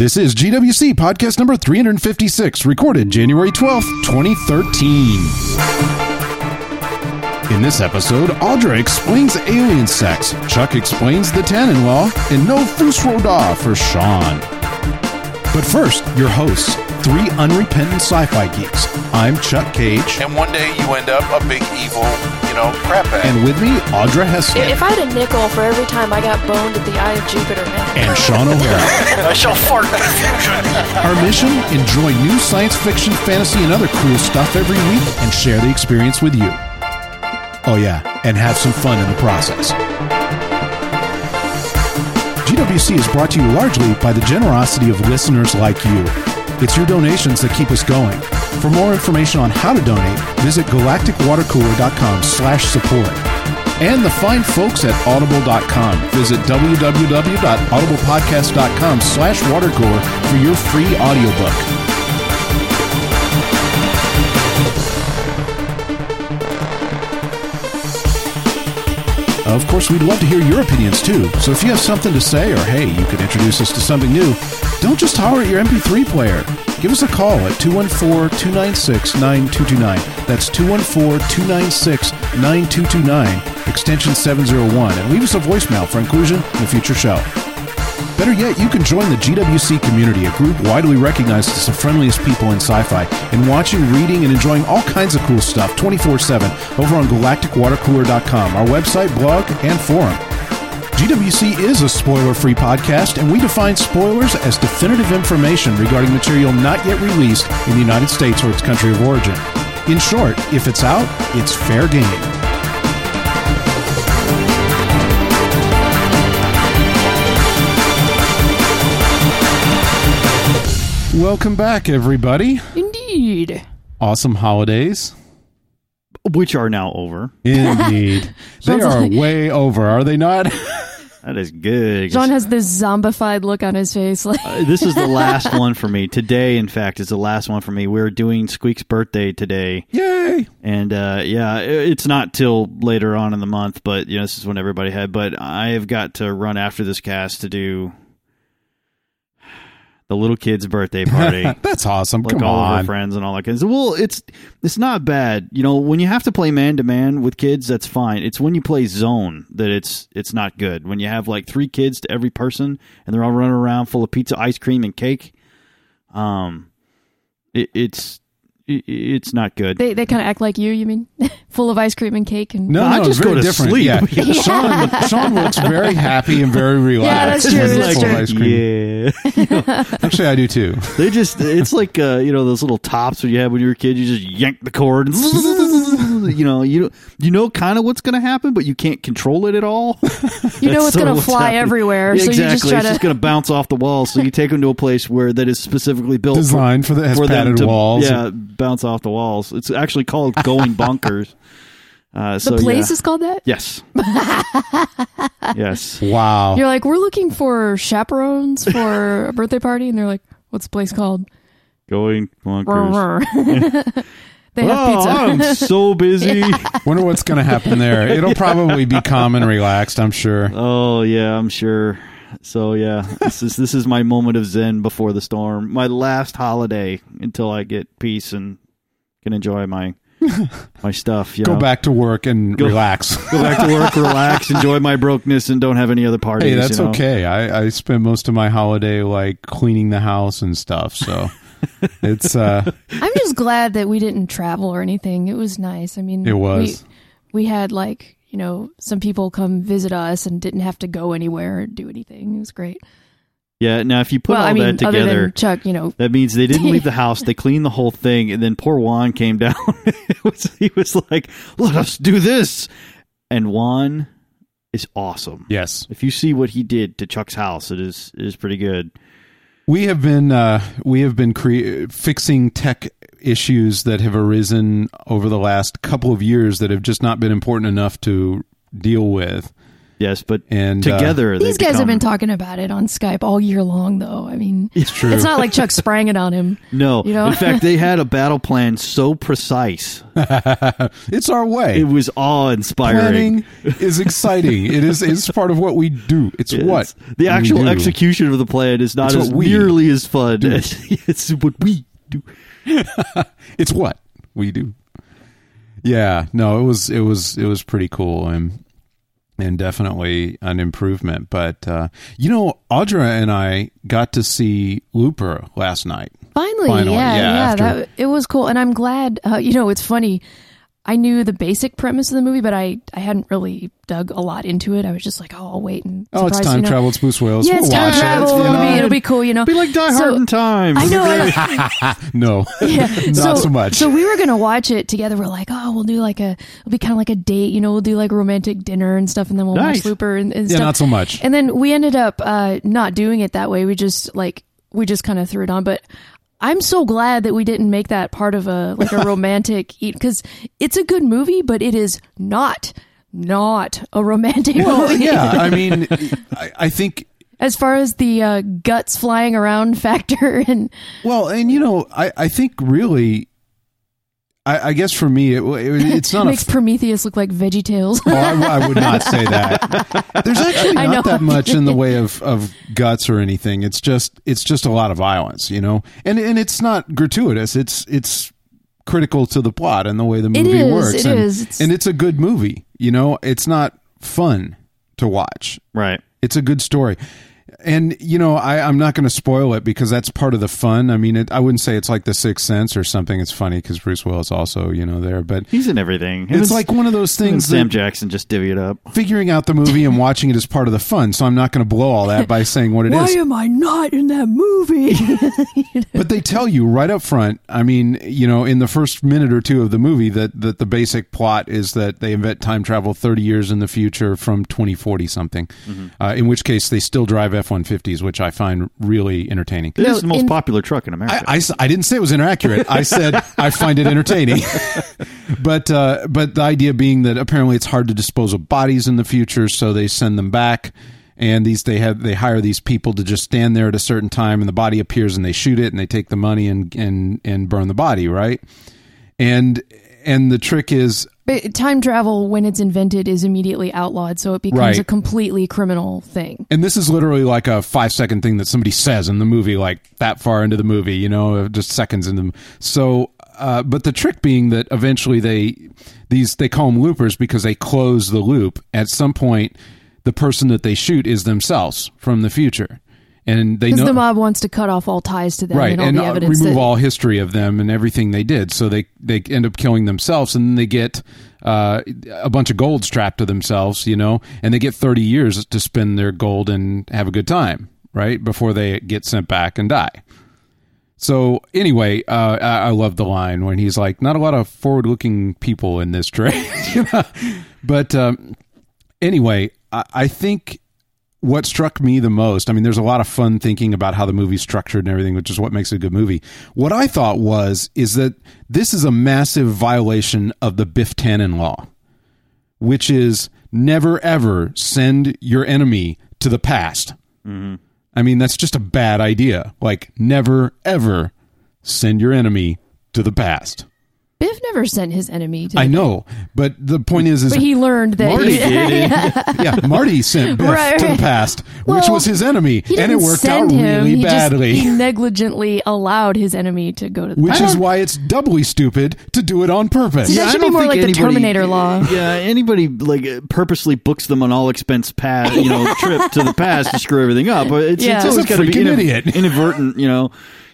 This is GWC podcast number 356, recorded January 12th, 2013. In this episode, Audra explains alien sex, Chuck explains the Tannen law, and no Fus Ro Dah for Sean. But first, your hosts, three unrepentant sci-fi geeks. I'm Chuck Cage, And one day you end up a big evil, you know, crap bag. and with me, Audra Hessler If I had a nickel for every time I got boned at the Eye of Jupiter, man. and Sean O'Hara. I shall fart confusion. Our mission: enjoy new science fiction, fantasy, and other cool stuff every week, and share the experience with you. Oh yeah, and have some fun in the process. GWC is brought to you largely by the generosity of listeners like you. It's your donations that keep us going. For more information on how to donate, visit galacticwatercooler.com slash support. And the fine folks at audible.com. Visit www.audiblepodcast.com slash watercooler for your free audiobook. Of course, we'd love to hear your opinions too. So if you have something to say, or hey, you could introduce us to something new, don't just holler at your MP3 player. Give us a call at 214 296 9229. That's 214 296 9229, extension 701, and leave us a voicemail for inclusion in a future show. Better yet, you can join the GWC community, a group widely recognized as the friendliest people in sci fi, in watching, reading, and enjoying all kinds of cool stuff 24 7 over on galacticwatercooler.com, our website, blog, and forum. GWC is a spoiler free podcast, and we define spoilers as definitive information regarding material not yet released in the United States or its country of origin. In short, if it's out, it's fair game. Welcome back, everybody. Indeed. Awesome holidays. which are now over. Indeed. they Sounds are like- way over, are they not? That is good. John has this zombified look on his face. Like, Uh, this is the last one for me. Today, in fact, is the last one for me. We're doing Squeak's birthday today, Yay. and uh, yeah, i- it's not till later on in the month, but you know, this is when everybody had. But I have got to run after this cast to do the little kid's birthday party. That's awesome. like Come all of on. her friends and all that kind of stuff. Well, it's it's not bad. You know, when you have to play man to man with kids, that's fine. It's when you play zone that it's it's not good. When you have like three kids to every person and they're all running around full of pizza, ice cream, and cake, um, it, it's it, it's not good. they they kind of act like you. You mean full of ice cream and cake and No, I no, just very go to different. sleep. Yeah. Yeah. Sean, Sean looks very happy and very relaxed. that's true, that's true. ice cream. yeah, Actually, I do too. they just it's like uh, you know those little tops that you had when you were a kid. You just yank the cord and you know you you know kind of what's going to happen, but you can't control it at all. you know it's gonna fly happening. everywhere. Yeah, so exactly. you just try it's to. just going to bounce off the wall. So you take them to a place where that is specifically built Designed for the has for them to walls. Yeah, bounce off the walls. It's actually called going bunkers. Uh, the place yeah. is called that. yes, yes. Wow. You're like, we're looking for chaperones for a birthday party, and they're like, what's the place called? Going bonkers. They have Oh, pizza. I'm so busy. Wonder what's going to happen there. It'll probably be calm and relaxed, I'm sure. Oh yeah, I'm sure. So yeah, this is this is my moment of zen before the storm. My last holiday until I get peace and can enjoy my my stuff. You Go know? back to work and Go- relax. go back to work, relax, enjoy my brokenness, and don't have any other parties. Hey, that's you know? okay. I, I spend most of my holiday like cleaning the house and stuff. So it's uh I'm just glad that we didn't travel or anything. It was nice. I mean, It was. We, we had like you know some people come visit us and didn't have to go anywhere or do anything. It was great. Yeah. Now, if you put well, all I mean, that together, Chuck, you know, that means they didn't leave the house. They cleaned the whole thing, and then poor Juan came down. was, he was like, "Let us do this," and Juan is awesome. yes. If you see what he did to Chuck's house, it is it is pretty good. We have been uh, we have been cre- fixing tech issues that have arisen over the last couple of years that have just not been important enough to deal with. Yes, but And, uh, together These they guys have been talking about it on Skype all year long, though. I mean, It's true. it's not like Chuck sprang it on him. No, You know? in fact, they had a battle plan so precise it's our way. it was awe-inspiring. Planning is exciting. it is it's part of what we do. It's Yes. what the we actual do. execution of the plan is not It's as what we nearly as fun do. as it's what we do. It's what we do. Yeah, no, it was it was it was pretty cool and and definitely an improvement. But uh, you know, Audra and I got to see Looper last night. Finally, Finally, yeah, yeah, yeah, that it was cool, and I'm glad. Uh, you know, it's funny. I knew the basic premise of the movie, but I I hadn't really dug a lot into it. I was just like, oh, I'll wait and Oh, it's time you know. travel. It's Bruce Willis. Yeah, it's We'll time it. travel. You It'll, be, it'll be cool, you know. Be like Die Hard in time. I know. I. No, Yeah, not so, much. So we were gonna watch it together. We're like, oh, we'll do like a, it'll be kind of like a date, you know. We'll do like a romantic dinner and stuff, and then we'll Nice. watch Looper and, and yeah, stuff. not so much. And then we ended up uh, not doing it that way. We just like we just kind of threw it on. But I'm so glad that we didn't make that part of a like a romantic eat because it's a good movie, but it is not not a romantic Well, movie. yeah, I mean, I, I think As far as the uh, guts flying around factor and Well, and you know, I, I think really, I, I guess for me, it, it, it's not a. makes Prometheus look like Veggie Tales. Oh, I, I would not say that. There's actually I not know. that much in the way of, of guts or anything. It's just it's just a lot of violence, you know, and and it's not gratuitous. It's it's critical to the plot and the way the movie is, works. it and, is. It's- and it's a good movie. You know, it's not fun to watch. right. It's a good story. And you know, I, I'm not going to spoil it because that's part of the fun. I mean, it, I wouldn't say it's like The Sixth Sense or something. It's funny because Bruce Willis also, you know, there. But He's in everything. Him it's like one of those things Sam Jackson just divvy it up. figuring out the movie and watching it is part of the fun. So I'm not going to blow all that by saying what it Why is. am I not in that movie? But they tell you right up front. I mean, you know, in the first minute or two of the movie, that that the basic plot is that they invent time travel 30 years in the future from 2040 something. Mm-hmm. Uh, in which case, they still drive F-150s, which I find really entertaining. It No, is the most in- popular truck in America. I, America. I s- I didn't say it was inaccurate. I said I find it entertaining. but uh, but the idea being that apparently it's hard to dispose of bodies in the future, so they send them back. And these they have they hire these people to just stand there at a certain time, and the body appears, and they shoot it, and they take the money and and and burn the body, right? And and the trick is But time travel, when it's invented, is immediately outlawed, so it becomes Right. a completely criminal thing. And this is literally like a five second thing that somebody says in the movie, like that far into the movie, you know, just seconds in The, so, uh, but the trick being that eventually they these they call them loopers because they close the loop. At some point, the person that they shoot is themselves from the future, and they Because know the mob wants to cut off all ties to them right and all and the uh, evidence. remove that, all history of them and everything they did so they they end up killing themselves and then they get uh, a bunch of gold strapped to themselves you know and they get 30 years to spend their gold and have a good time right before they get sent back and die so anyway uh, I, I love the line when he's like not a lot of forward looking people in this trade you know? but um, anyway I, I think what struck me the most, I mean, there's a lot of fun thinking about how the movie's structured and everything, which is what makes it a good movie. What I thought was, is that this is a massive violation of the Biff Tannen law, which is never ever send your enemy to the past. Mm-hmm. I mean, that's just a bad idea. Like, never ever send your enemy to the past. Biff never sent his enemy to. I know, but the point is, is but he learned that. Marty he, did. yeah, Marty sent Biff Right, to the right. past, which was his enemy, he and it didn't worked out send him. really he badly. Just, he negligently allowed his enemy to go to the. Past. Which I is why it's doubly stupid to do it on purpose. See, that I should be don't more think like the Terminator law. Yeah, anybody like uh, purposely books them on all expense past, you know, trip to the past to screw everything up. It's, Yeah. it's always He's got to be freaking idiot. inadvertent. You know,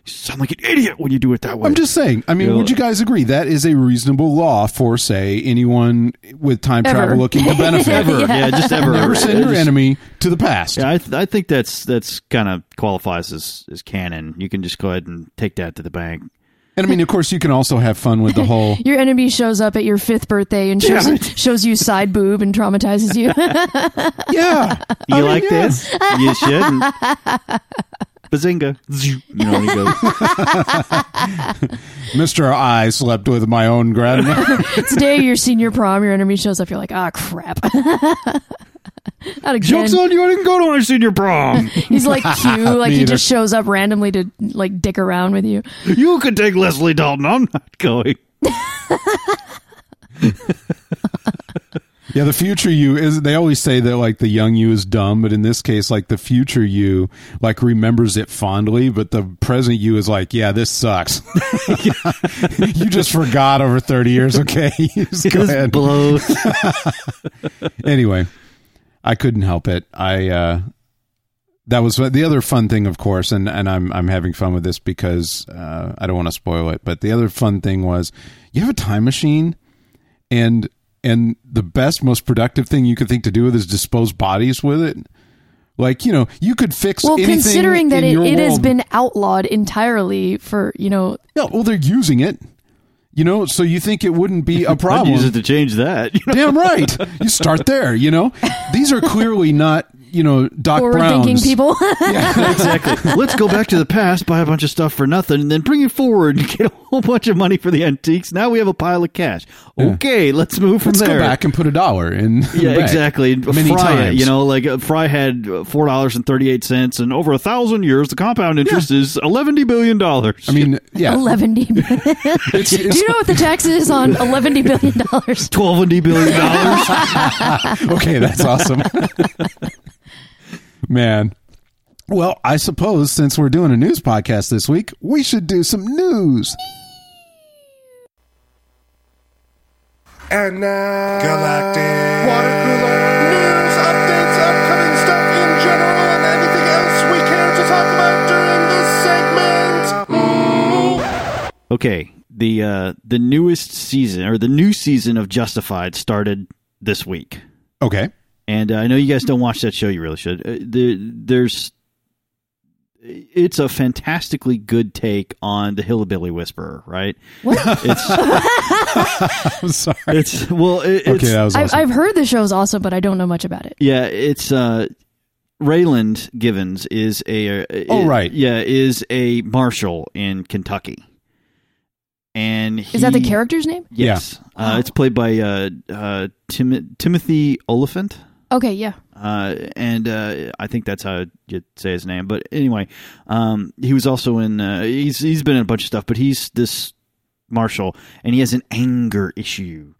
you sound like an idiot when you do it that way. I'm just saying. I mean, You know, would you guys agree that is a reasonable law for, say, anyone with time Ever. travel looking to benefit? ever, yeah, just ever, Never send your Just- enemy to the past. Yeah, I, th- I think that's that's kind of qualifies as as canon. You can just go ahead and take that to the bank. And I mean, of course, you can also have fun with the whole. Your enemy shows up at your fifth birthday and shows, shows you side boob and traumatizes you. Yeah, You I mean, like yeah. this? You shouldn't. Bazinga! You know, he goes, Mister, I slept with my own grandmother. Today, your senior prom, your enemy shows up. You're like, ah, crap. Not again. Joke's on you! I didn't go to my senior prom. He's like Q, like he Neither. just shows up randomly to like dick around with you. you could take Leslie Dalton. I'm not going. Yeah, the future you is. They always say that like the young you is dumb, but in this case, like the future you like remembers it fondly, but the present you is like, yeah, this sucks. you just forgot over thirty years. Okay, Just go ahead. blows. anyway, I couldn't help it. I uh that was the other fun thing, of course, and and I'm I'm having fun with this because uh, I don't want to spoil it. But the other fun thing was you have a time machine, and and the best, most productive thing you could think to do with is dispose bodies with it. Like you know, you could fix Well, anything considering that in it, it has been outlawed entirely for you know Yeah, well, they're using it. You know, so you think it wouldn't be a I'd problem? use it to change that. You know? Damn right. You start there, you know? These are clearly not, you know, Doc forward Brown's. thinking people. exactly. Let's go back to the past, buy a bunch of stuff for nothing, and then bring it forward and get a whole bunch of money for the antiques. Now we have a pile of cash. Okay, let's move from Let's there. go back and put a dollar in. Yeah, bank. exactly. Many Fry times. you know, like uh, Fry had uh, four dollars and thirty eight cents, and over a thousand years, the compound interest is eleven billion dollars. I mean, yeah. Eleven D. Do you know what the tax is on eleven D billion dollars? twelve billion dollars. okay, that's awesome. Man. Well, I suppose since we're doing a news podcast this week, we should do some news. And now, Galactic Water Cooler news, updates, upcoming stuff in general, and anything else we care to talk about during this segment. okay, the uh, the newest season or the new season of Justified started this week. Okay. And uh, I know you guys don't watch that show. You really should. Uh, there, there's, it's a fantastically good take on the Hillbilly Whisperer, right? What? It's, I'm sorry. it's well, it, it's, Okay, that was I've, awesome. I've heard the show's awesome, but I don't know much about it. yeah, it's uh, Raylan Givens is a, uh, Oh, i- right. yeah, is a marshal in Kentucky, and Is that the character's name? Yes, uh, it's played by uh, uh, Tim- Timothy Olyphant. Okay, yeah. uh, and uh, I think that's how you say his name. But anyway, um, he was also in. Uh, he's he's been in a bunch of stuff, but he's this marshal, and he has an anger issue,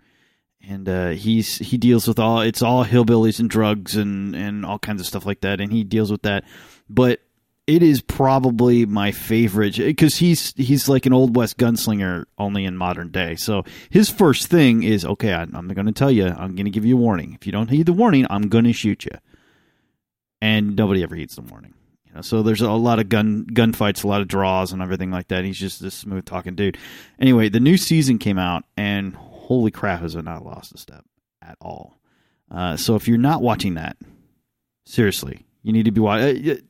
and uh, he's he deals with all. It's all hillbillies and drugs and and all kinds of stuff like that, and he deals with that. But it is probably my favorite because he's he's like an old west gunslinger only in modern day. So his first thing is okay. I, I'm going to tell you. I'm going to give you a warning. If you don't heed the warning, I'm going to shoot you. And nobody ever heeds the warning. You know, so there's a lot of gun gunfights, a lot of draws, and everything like that. He's just this smooth talking dude. Anyway, the new season came out, and holy crap, has it not lost a step at all. Uh, so if you're not watching that, seriously, you need to be watching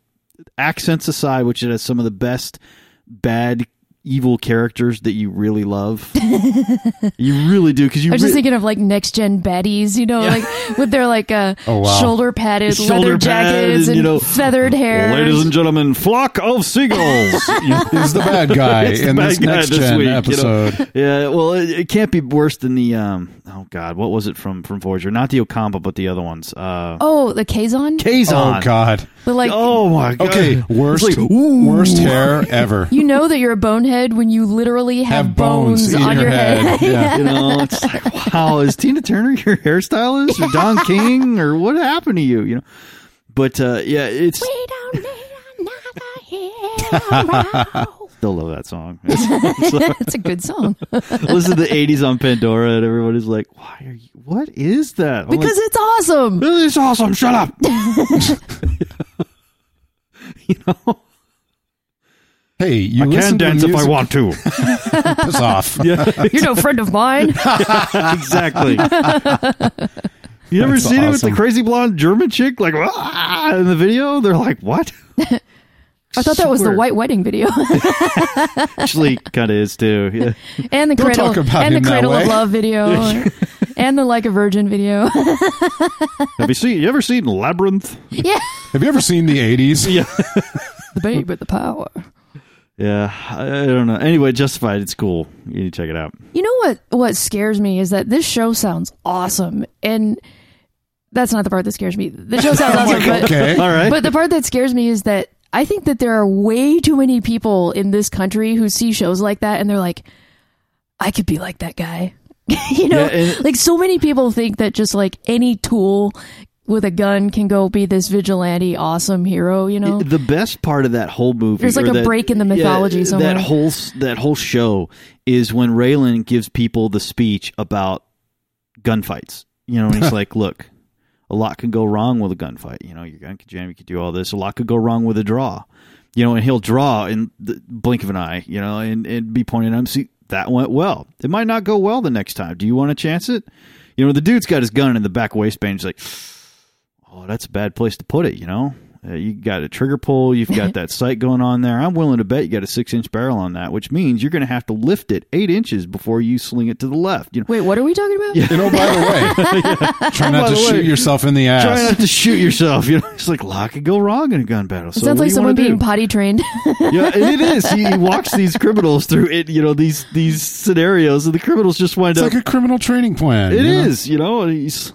accents aside, which it has some of the best bad evil characters that you really love. you really do because you I was just thinking of like next gen baddies, you know, like with their like uh, Oh, wow. shoulder padded leather jackets and, and, you know, feathered hair. Ladies and gentlemen, flock of seagulls. You- He's the bad guy It's the in bad this guy next this gen week, you know. episode. yeah, well, it, it can't be worse than the um. Oh God, what was it from from Voyager? Not the Ocampa, but the other ones. Uh, oh, the Kazon? Kazon. Oh God. But like, Oh my God. Okay, worst like, worst hair ever. you know that you're a bonehead when you literally have, Have bones in on your your head. head. Yeah. You know, it's like, wow, is Tina Turner your hairstylist or Don King or what happened to you? You know, but uh, yeah, it's We don't need another hero. still love that song. It's- It's a good song listen to the '80s on Pandora, and everybody's like, "Why are you? What is that?" I'm because like, it's awesome. This is awesome. Shut up. you know, Hey, you I can dance if I want to. Piss off. You're no friend of mine. exactly. You ever That's seen it with the crazy blonde German chick? Like, ah, in the video, they're like, "What?" I thought that was the white wedding video, Actually, kind of is too. Yeah. and the Don't cradle talk about and the cradle of love video, and the like a virgin video. Have you seen? You ever seen Labyrinth? yeah, Have you ever seen the 80s? Yeah. the babe with the power. Yeah, I, I don't know. Anyway, Justified. It's cool. You need to check it out. You know what? What scares me is that this show sounds awesome, and that's not the part that scares me. The show sounds oh awesome, but, okay. All right. but the part that scares me is that I think that there are way too many people in this country who see shows like that and they're like, I could be like that guy. you know, Yeah, and- like so many people think that just like any tool with a gun can go be this vigilante awesome hero, you know? the best part of that whole movie There's like a that- break in the mythology yeah, somewhere. that whole that whole show is when Raylan gives people the speech about gunfights you know and he's like look a lot can go wrong with a gunfight you know your gun could jam you could do all this a lot could go wrong with a draw you know and he'll draw in the blink of an eye you know and, and be pointing at him see that went well it might not go well the next time do you want to chance it you know the dude's got his gun in the back waistband he's like oh, that's a bad place to put it, you know? Uh, you got a trigger pull, you've got that sight going on there. I'm willing to bet you got a six inch barrel on that, which means you're going to have to lift it eight inches before you sling it to the left. You know, Wait, what are we talking about? You know, by the way, try not to way, shoot yourself in the ass. try not to shoot yourself. You know, it's like a lot could go wrong in a gun battle. It so sounds like someone being do? potty trained. yeah, it is. He, he walks these criminals through it. You know these these scenarios, and the criminals just wind It's up like a criminal training plan. It you know? you know, and he's,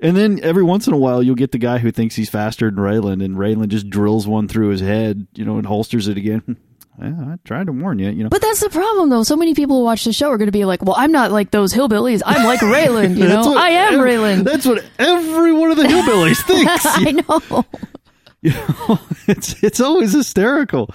and then every once in a while you'll get the guy who thinks he's faster than Raylan, and Raylan just drills one through his head, you know, and holsters it again. yeah, I tried to warn you, you know. But that's the problem, though. So many people who watch the show are going to be like, "Well, I'm not like those hillbillies. I'm like Raylan. You know, what I am Raylan. That's what every one of the hillbillies thinks. I know. You know, it's it's always hysterical.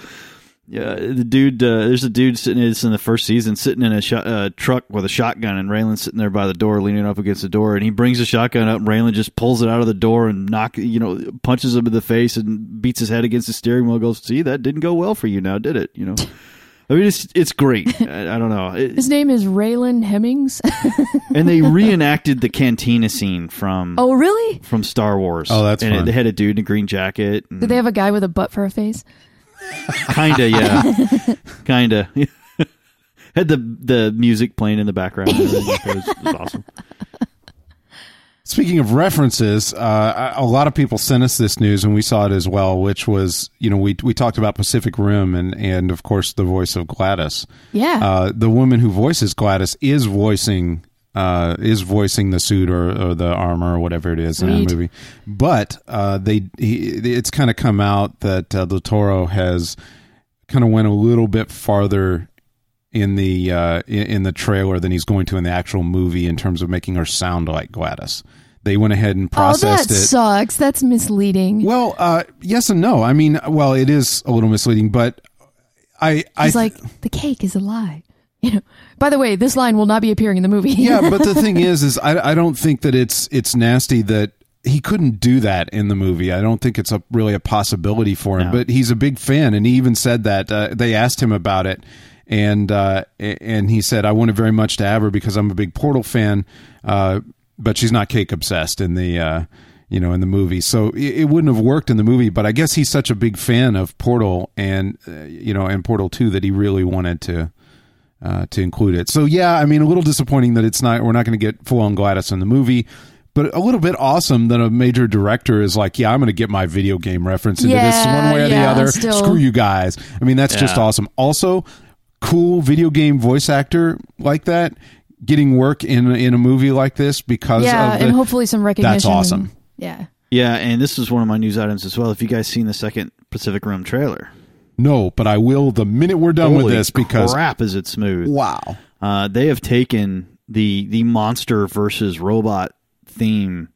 Yeah, the dude. Uh, there's a dude sitting. It's in the first season, sitting in a sh- uh, truck with a shotgun, and Raylan's sitting there by the door, leaning up against the door, and he brings the shotgun up. and Raylan just pulls it out of the door and knock, you know, punches him in the face and beats his head against the steering wheel. Goes, see, that didn't go well for you, now did it? You know. I mean, it's it's great. I, I don't know. It- His name is Raylan Hemmings. and they reenacted the cantina scene from oh, really? from Star Wars. Oh, that's and it- they had a dude in a green jacket. and- Did they have a guy with a butt for a face? Kinda, yeah. Kinda. Had the the music playing in the background. It was, it was awesome. Speaking of references, uh, a lot of people sent us this news, and we saw it as well. Which was, you know, we we talked about Pacific Rim, and and of course the voice of GLaDOS. Yeah. Uh, the woman who voices GLaDOS is voicing uh, is voicing the suit or, or the armor or whatever it is in Sweet. the movie. But uh, they he, it's kind of come out that uh, del Toro has kind of went a little bit farther in the uh, in, in the trailer than he's going to in the actual movie in terms of making her sound like GLaDOS. They went ahead and oh, that processed it. sucks. That's misleading. Well, uh, yes and no. I mean, well, it is a little misleading, but I, I He's like, the cake is a lie. You know. By the way, this line will not be appearing in the movie. yeah, but the thing is, is I, I don't think that it's it's nasty that he couldn't do that in the movie. I don't think it's a really a possibility for him. No. But he's a big fan, and he even said that uh, they asked him about it, and uh, and he said, "I wanted very much to have her because I'm a big Portal fan, uh, but she's not cake obsessed in the." Uh, you know, in the movie, so it, it wouldn't have worked in the movie. But I guess he's such a big fan of Portal and uh, you know, and Portal Two that he really wanted to uh, to include it. So yeah, I mean, a little disappointing that it's not. We're not going to get full on GLaDOS in the movie, but a little bit awesome that a major director is like, yeah, I'm going to get my video game reference into this one way or yeah, the other. still. Screw you guys. I mean, that's just awesome. Also, cool video game voice actor like that getting work in in a movie like this because yeah, of the, and hopefully some recognition. That's awesome. Yeah. Yeah, and this is one of my news items as well. If you guys seen the second Pacific Rim trailer, no, but I will the minute we're done with this because crap, is it smooth? wow. Uh, they have taken the the monster versus robot theme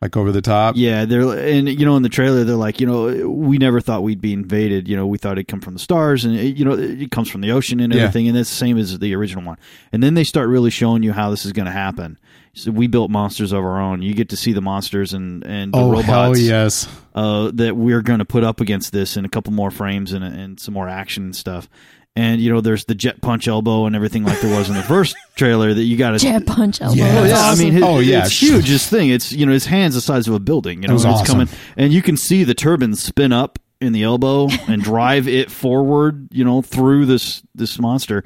Like over the top. Yeah, they're and you know in the trailer they're like, you know, we never thought we'd be invaded. You know, we thought it'd come from the stars, and it, you know, it comes from the ocean and Yeah. everything, and it's the same as the original one. And then they start really showing you how this is going to happen. So we built monsters of our own. You get to see the monsters and and the Oh robots hell yes! uh, that we're going to put up against this in a couple more frames and and some more action and stuff. And you know, there's the jet punch elbow and everything like there was in the first trailer that you got to Jet punch elbow. Yeah. Oh That's yeah, I mean, his, Oh, yeah. it's huge. His thing, it's you know, his hands the size of a building. You know, was it's awesome. coming, and you can see the turbine spin up in the elbow and drive it forward. You know, through this this monster.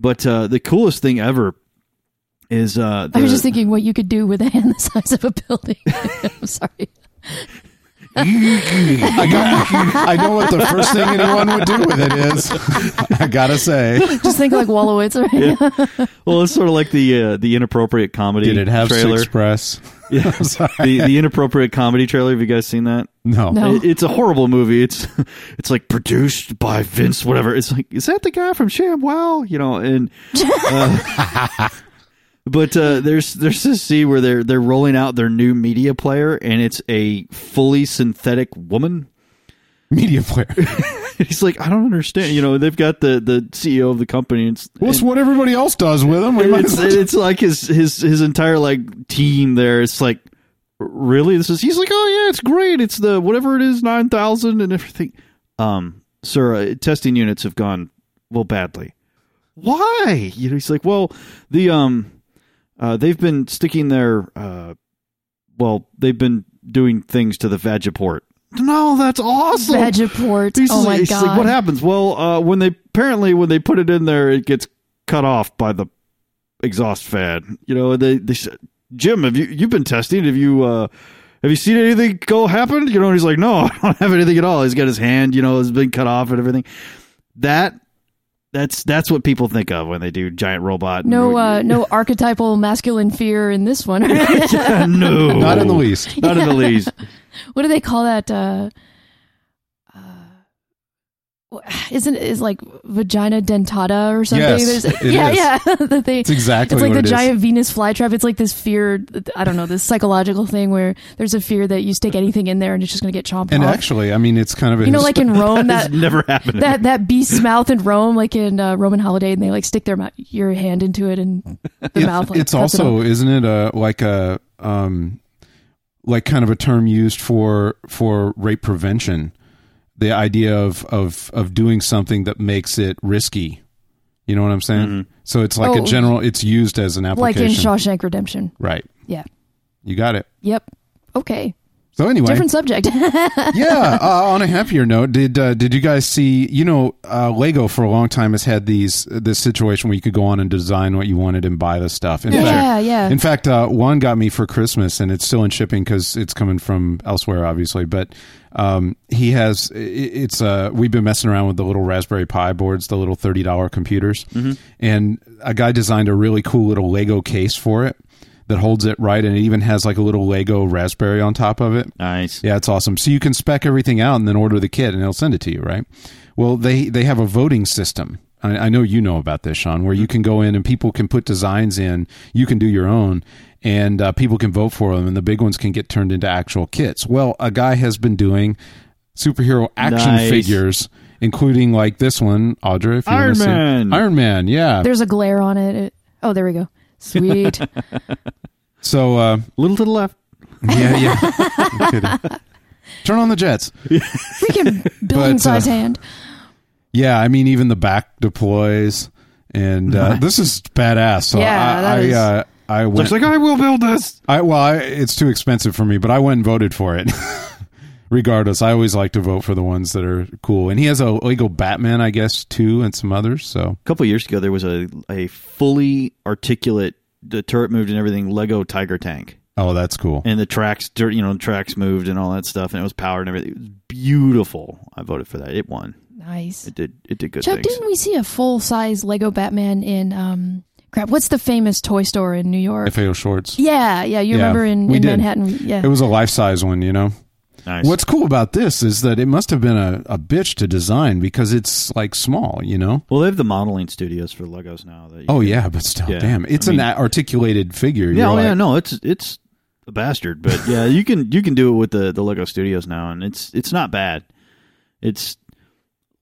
But uh, the coolest thing ever is uh, I was just thinking what you could do with a hand the size of a building. I'm sorry. I, got, I know what the first thing anyone would do with it is. I gotta say, Just think like Wolowitz. Right? well, it's sort of like the uh, the inappropriate comedy. did it have trailer? Six Press? Yeah. Sorry. the the inappropriate comedy trailer. Have you guys seen that? No. No. It- it's a horrible movie. It's it's like produced by Vince, whatever. It's like, is that the guy from ShamWow? You know, and uh, but uh, there's there's this scene where they're they're rolling out their new media player, and it's a fully synthetic woman. Media player. He's like, I don't understand. You know, they've got the the CEO of the company. And, it's- Well, it's and- what everybody else does with might it's, it's like his his his entire like team there. It's like really this is he's like oh yeah it's great it's the whatever it is nine thousand and everything. Um, sir, uh, testing units have gone well badly. Why? You know, he's like well the um uh they've been sticking their uh well they've been doing things to the Vagiport. No, that's awesome. Vegaport. He's Oh like- my god. like, what happens? Well, uh, when they apparently when they put it in there, it gets cut off by the exhaust fan. You know, they they said, Jim, have you you've been testing? Have you uh, have you seen anything go happen? You know, and he's like, no, I don't have anything at all. He's got his hand, you know, has been cut off and everything. That that's that's what people think of when they do giant robot. No, uh, no archetypal masculine fear in this one. no, Not in the least. not in the least. what do they call that? Uh, isn't it is like vagina dentata or something? Yes, it yeah, is. yeah. That they, It's exactly it's like what the it is. giant Venus flytrap. It's like this fear. I don't know this psychological thing where there's a fear that you stick anything in there and it's just going to get chomped And off. actually, I mean, it's kind of a you know, like in Rome, That's that never happened. that that beast's mouth in Rome, like in uh, Roman Holiday, and they like stick their mou- your hand into it and the It- mouth. Like, it's also off. isn't it a like a um like kind of a term used for for rape prevention the idea of of of doing something that makes it risky you know what i'm saying Mhm. so it's like a Oh. general it's used as an application, like in Shawshank Redemption. right Yeah. you got it Yep. Okay. so anyway Different subject. yeah. Uh, on a happier note, did uh, did you guys see? You know, uh, Lego for a long time has had these this situation where you could go on and design what you wanted and buy the stuff. In Yeah, fact, yeah. In fact, uh, one got me for Christmas, and it's still in shipping because it's coming from elsewhere, obviously. But um, he has it's uh, we've been messing around with the little Raspberry Pi boards, the little thirty dollar computers, and a guy designed a really cool little Lego case for it that holds it right, and it even has like a little Lego Raspberry on top of it. nice. Yeah, it's awesome. So you can spec everything out and then order the kit, and they'll send it to you, right? Well, they they have a voting system. I, I know you know about this, Sean, where you can go in and people can put designs in. You can do your own, and uh, people can vote for them, and the big ones can get turned into actual kits. Well, a guy has been doing superhero action Nice. figures, including like this one, Audrey. If you Iron wanna see- Man. Iron Man, yeah. There's a glare on it. It- Oh, there we go. Sweet. So uh, Little to the left. yeah, yeah. No kidding. Turn on the jets. Freaking building But, size uh, hand. Yeah, I mean, even the back deploys, and uh, this is badass. So Yeah, I, that I, is- uh, I went. Looks like I will build this. I well, I, it's too expensive for me, but I went and voted for it. Regardless, I always like to vote for the ones that are cool. And he has a Lego Batman, I guess, too, and some others. So A couple years ago, there was a a fully articulate, the turret moved and everything, Lego Tiger tank, oh, that's cool. and the tracks, dirt, you know, the tracks moved and all that stuff, and it was powered and everything. It was beautiful. I voted for that. It won. Nice. It did. It did good Chuck, things. didn't we see a full size Lego Batman in um crap? What's the famous toy store in New York? FAO Schwarz. yeah, yeah. You Yeah, remember in, we in did. Manhattan? Yeah. It was a life size one, you know. Nice. What's cool about this is that it must have been a, a bitch to design because it's like small, you know. well, they have the modeling studios for Legos now. That Oh can- yeah, but still, Yeah, damn, it's I an mean- articulated figure. yeah, You're oh, yeah, no, it's it's a bastard, but yeah, you can you can do it with the the Lego Studios now, and it's it's not bad. It's a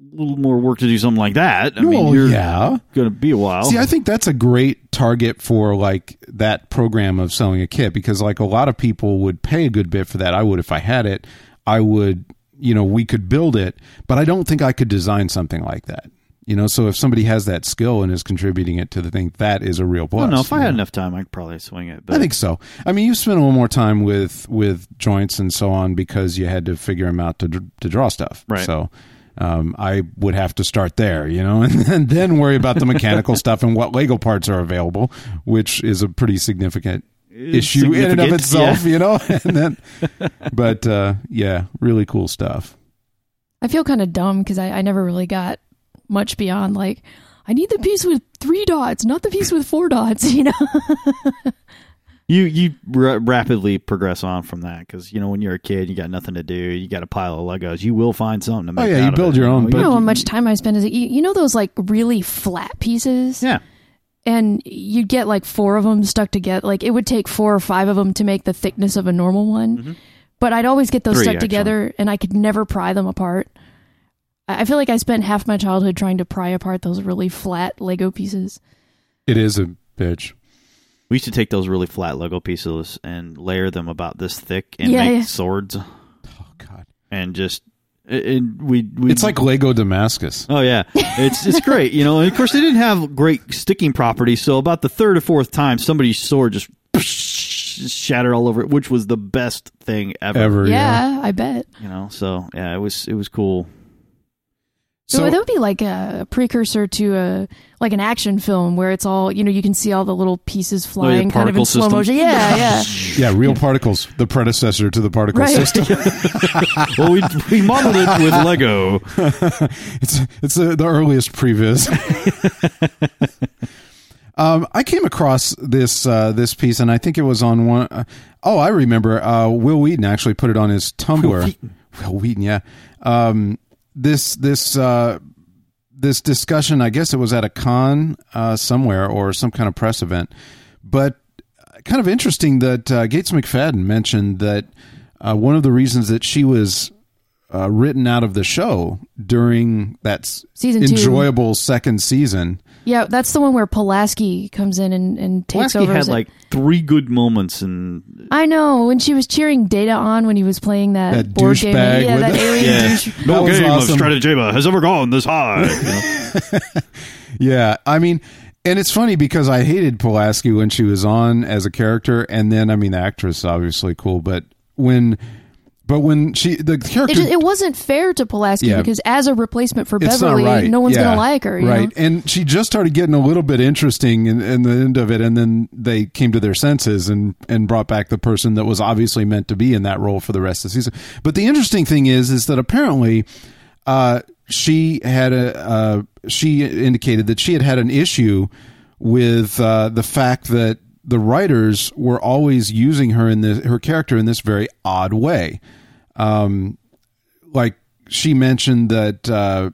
little more work to do something like that. I mean, Well, you're yeah. gonna be a while. See, I think that's a great target for like that program of selling a kit because like a lot of people would pay a good bit for that. I would if I had it. I would, you know, we could build it, but I don't think I could design something like that. You know, so if somebody has that skill and is contributing it to the thing, that is a real I plus. don't know if I had know? enough time, I could probably swing it. But I think so. I mean, you spent a little more time with with joints and so on because you had to figure them out to to draw stuff. Right. So um, I would have to start there, you know, and then, then worry about the mechanical stuff and what Lego parts are available, which is a pretty significant issue in and of itself, Yeah. you know. and then, but uh, yeah, really cool stuff. I feel kind of dumb because I, I never really got much beyond like I need the piece with three dots, not the piece with four dots. You know, You you ra- rapidly progress on from that because you know when you're a kid, you got nothing to do. You got a pile of Legos. You will find something to make. Oh, yeah, you of build it, your own, know? but- you know how much time I spend. Is you, you know those like really flat pieces, yeah, and you'd get like four of them stuck together. Like it would take four or five of them to make the thickness of a normal one. But I'd always get those Mm-hmm. Three, stuck actually. together, and I could never pry them apart. I I feel like I spent half my childhood trying to pry apart those really flat Lego pieces. It is a bitch. We used to take those really flat Lego pieces and layer them about this thick and Yeah, make yeah. swords Oh God, and just and we we it's like Lego Damascus. Oh yeah, it's it's great, you know. And of course, they didn't have great sticking properties, so about the third or fourth time, somebody's sword just shattered all over it, which was the best thing ever. Ever, Yeah, I bet. you know. So yeah, it was it was cool. So, So that would be like a precursor to a like an action film where it's all you know you can see all the little pieces flying kind of in particle slow system. motion. Yeah, yeah. yeah, real particles, the predecessor to the particle Right. system. well, we we modeled it with Lego. it's it's uh the earliest previs. um, I came across this uh, this piece, and I think it was on one uh, oh, I remember. Uh, Wil Wheaton actually put it on his Tumblr. Wheaton. Wil Wheaton, yeah. Um, this this uh, this discussion, I guess it was at a con uh, somewhere or some kind of press event, but kind of interesting that uh, Gates McFadden mentioned that uh, one of the reasons that she was uh, written out of the show during that s- Season two. enjoyable second season. Yeah, that's the one where Pulaski comes in and, and takes Pulaski over. had like three good moments, and I know when she was cheering Data on when he was playing that, That board game. douchebag Yeah, with that alien yeah, douche. No was game awesome. of Stratagema has ever gone this high. you know? Yeah, I mean, and it's funny because I hated Pulaski when she was on as a character, and then I mean, the actress obviously cool, but when, but when she the It, character. just, it wasn't fair to Pulaski Yeah. because as a replacement for Beverly, right. no one's Yeah, gonna like her. Right? Know? And she just started getting a little bit interesting in, in the end of it, and then they came to their senses and and brought back the person that was obviously meant to be in that role for the rest of the season. But the interesting thing is, is that apparently, uh, she had a uh, she indicated that she had had an issue with uh, the fact that the writers were always using her in this her character in this very odd way. Um, like she mentioned that uh,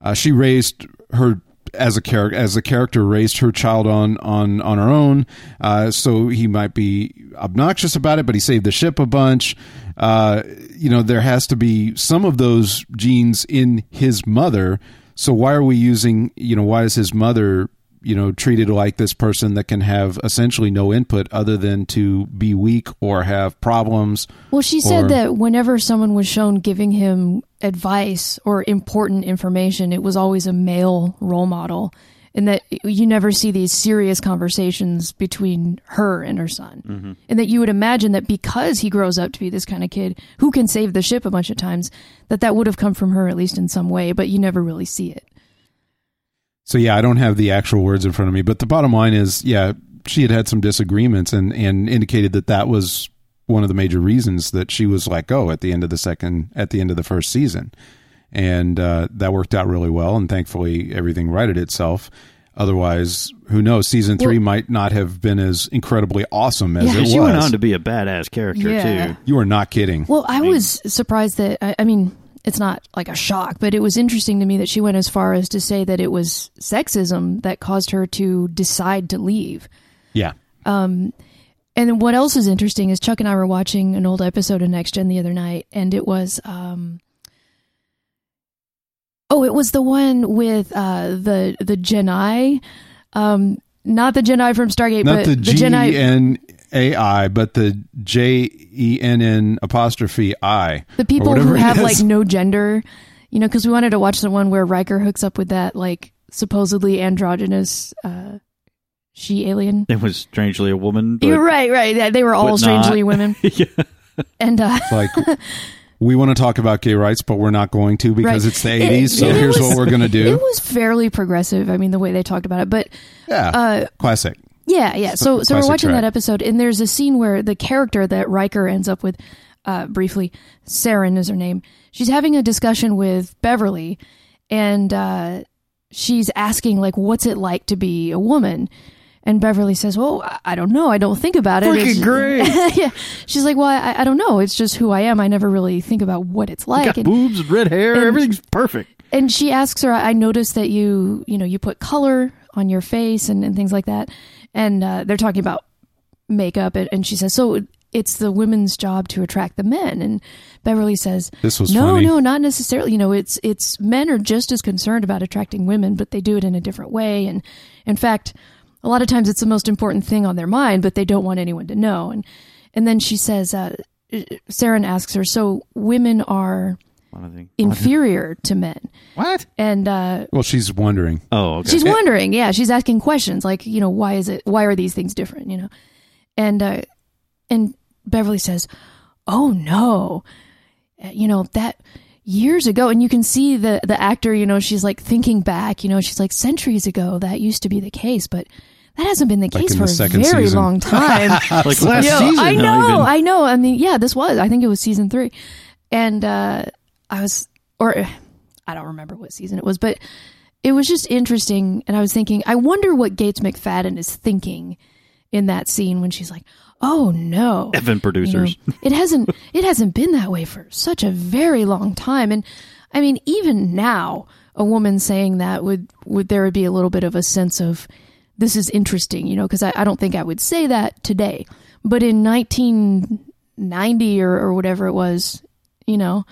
uh, she raised her as a character as a character raised her child on on on her own. Uh, so he might be obnoxious about it but he saved the ship a bunch. Uh, you know there has to be some of those genes in his mother. So why are we using you know why is his mother you know treated like this person that can have essentially no input other than to be weak or have problems Well, she said that whenever someone was shown giving him advice or important information, it was always a male role model, and that you never see these serious conversations between her and her son. Mm-hmm. And that you would imagine that because he grows up to be this kind of kid who can save the ship a bunch of times, that that would have come from her at least in some way, but you never really see it. So yeah, I don't have the actual words in front of me, but the bottom line is, yeah, she had had some disagreements and and indicated that that was one of the major reasons that she was let go at the end of the second at the end of the first season, and uh, that worked out really well, and thankfully everything righted itself. Otherwise, who knows? Season three Well- might not have been as incredibly awesome as Yeah, it was. she went on to be a badass character Yeah. too. you are not kidding. Well, I was surprised that I, I mean, it's not like a shock, but it was interesting to me that she went as far as to say that it was sexism that caused her to decide to leave. yeah, And what else is interesting is Chuck and I were watching an old episode of Next Gen the other night, and it was um oh, it was the one with uh the the Jedi, um, not the Jedi from Stargate, not but the the G Jedi, N A I, but the J E N N apostrophe I. the people who have like no gender, you know, because we wanted to watch the one where Riker hooks up with that like supposedly androgynous uh she alien. It was strangely a woman. But, You're right, right. Yeah, They were all strangely not. women, yeah. and uh, like we want to talk about gay rights, but we're not going to because Right. it's the It- eighties. So it here's was- what we're going to do. It was fairly progressive. I mean, the way they talked about it, but Yeah, uh, classic. Yeah, yeah. So, so we're watching track. that episode, and there's a scene where the character that Riker ends up with, uh, briefly, Soren is her name. She's having a discussion with Beverly, and uh, she's asking like, "What's it like to be a woman?" And Beverly says, "Well, I- don't know. I don't think about it." Freaking great. yeah. She's like, "Well, I, I don't know. It's just who I am. I never really think about what it's like." Got And- boobs and red hair. and- everything's perfect. and she asks her, "I noticed that you, you know, you put color on your face and, and things like that." And uh, they're talking about makeup, and, and she says, "So it's the women's job to attract the men." And Beverly says, This was "No, funny. no, not necessarily. You know, it's it's men are just as concerned about attracting women, but they do it in a different way. And in fact, a lot of times it's the most important thing on their mind, but they don't want anyone to know." And and then she says, uh, Soren asks her, "So women are." What I think. inferior to men What? and uh Well, she's wondering. Oh, okay. she's wondering yeah she's asking questions like you know why is it why are these things different you know and uh and beverly says oh no Uh, you know that years ago and you can see the the actor you know she's like thinking back you know she's like centuries ago that used to be the case but that hasn't been the Like case for the a very season. long time like last Yo, season. I know. I know. I mean, yeah, this was. I think it was season three, and uh, I was, or uh, I don't remember what season it was, but it was just interesting. And I was thinking, I wonder what Gates McFadden is thinking in that scene when she's like, "Oh no, Effing you know, producers. it hasn't it hasn't been that way for such a very long time and i mean even now a woman saying that would would there would be a little bit of a sense of this is interesting you know because I, I don't think i would say that today but in 1990 or, or whatever it was you know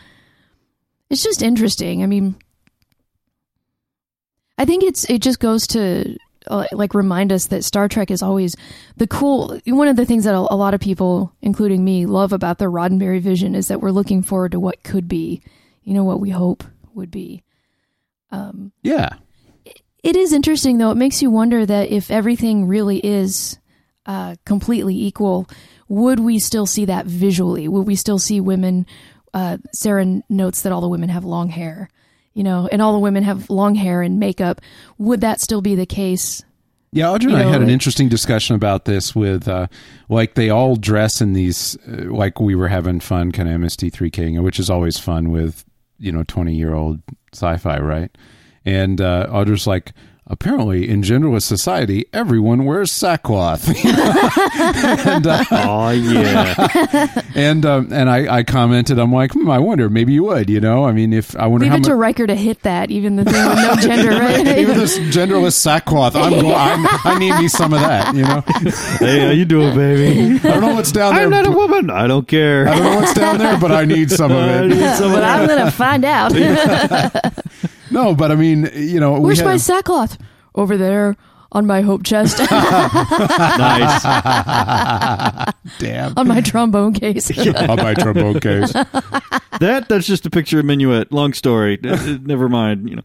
it's just interesting i mean i think it's it just goes to uh, like remind us that Star Trek is always the cool. One of the things that a, a lot of people, including me, love about the Roddenberry vision is that we're looking forward to what could be. You know what we hope would be. Um, Yeah. it is interesting though. It makes you wonder that if everything really is uh, completely equal, would we still see that visually? Would we still see women? Uh, Sarah notes that all the women have long hair, you know, and all the women have long hair and makeup. Would that still be the case? Yeah, Audrey and You I had an interesting discussion about this with, uh, like, they all dress in these, uh, like, we were having fun kind of MST3King, which is always fun with, you know, 20 year old sci fi, right? And uh, Audrey's like, apparently in genderless society, everyone wears sackcloth. and uh, Oh yeah. and, um, and I, I commented, I'm like, hmm, I wonder, maybe you would, you know? I mean, if I wonder Leave how it to much. Riker to hit that, even the thing with no gender, right? Even this genderless sackcloth, I'm, go- I'm, I need me some of that, you know. hey, how you doing, baby? I don't know what's down there. I'm not a woman. I don't care. I don't know what's down there, but I need some of I it. need some of but I'm gonna find out. No, but I mean, you know, we Where's my sackcloth? Over there on my hope chest, nice. damn on my trombone case. on my trombone case. That that's just a picture of Minuet. Long story. Uh, uh, Never mind. You know.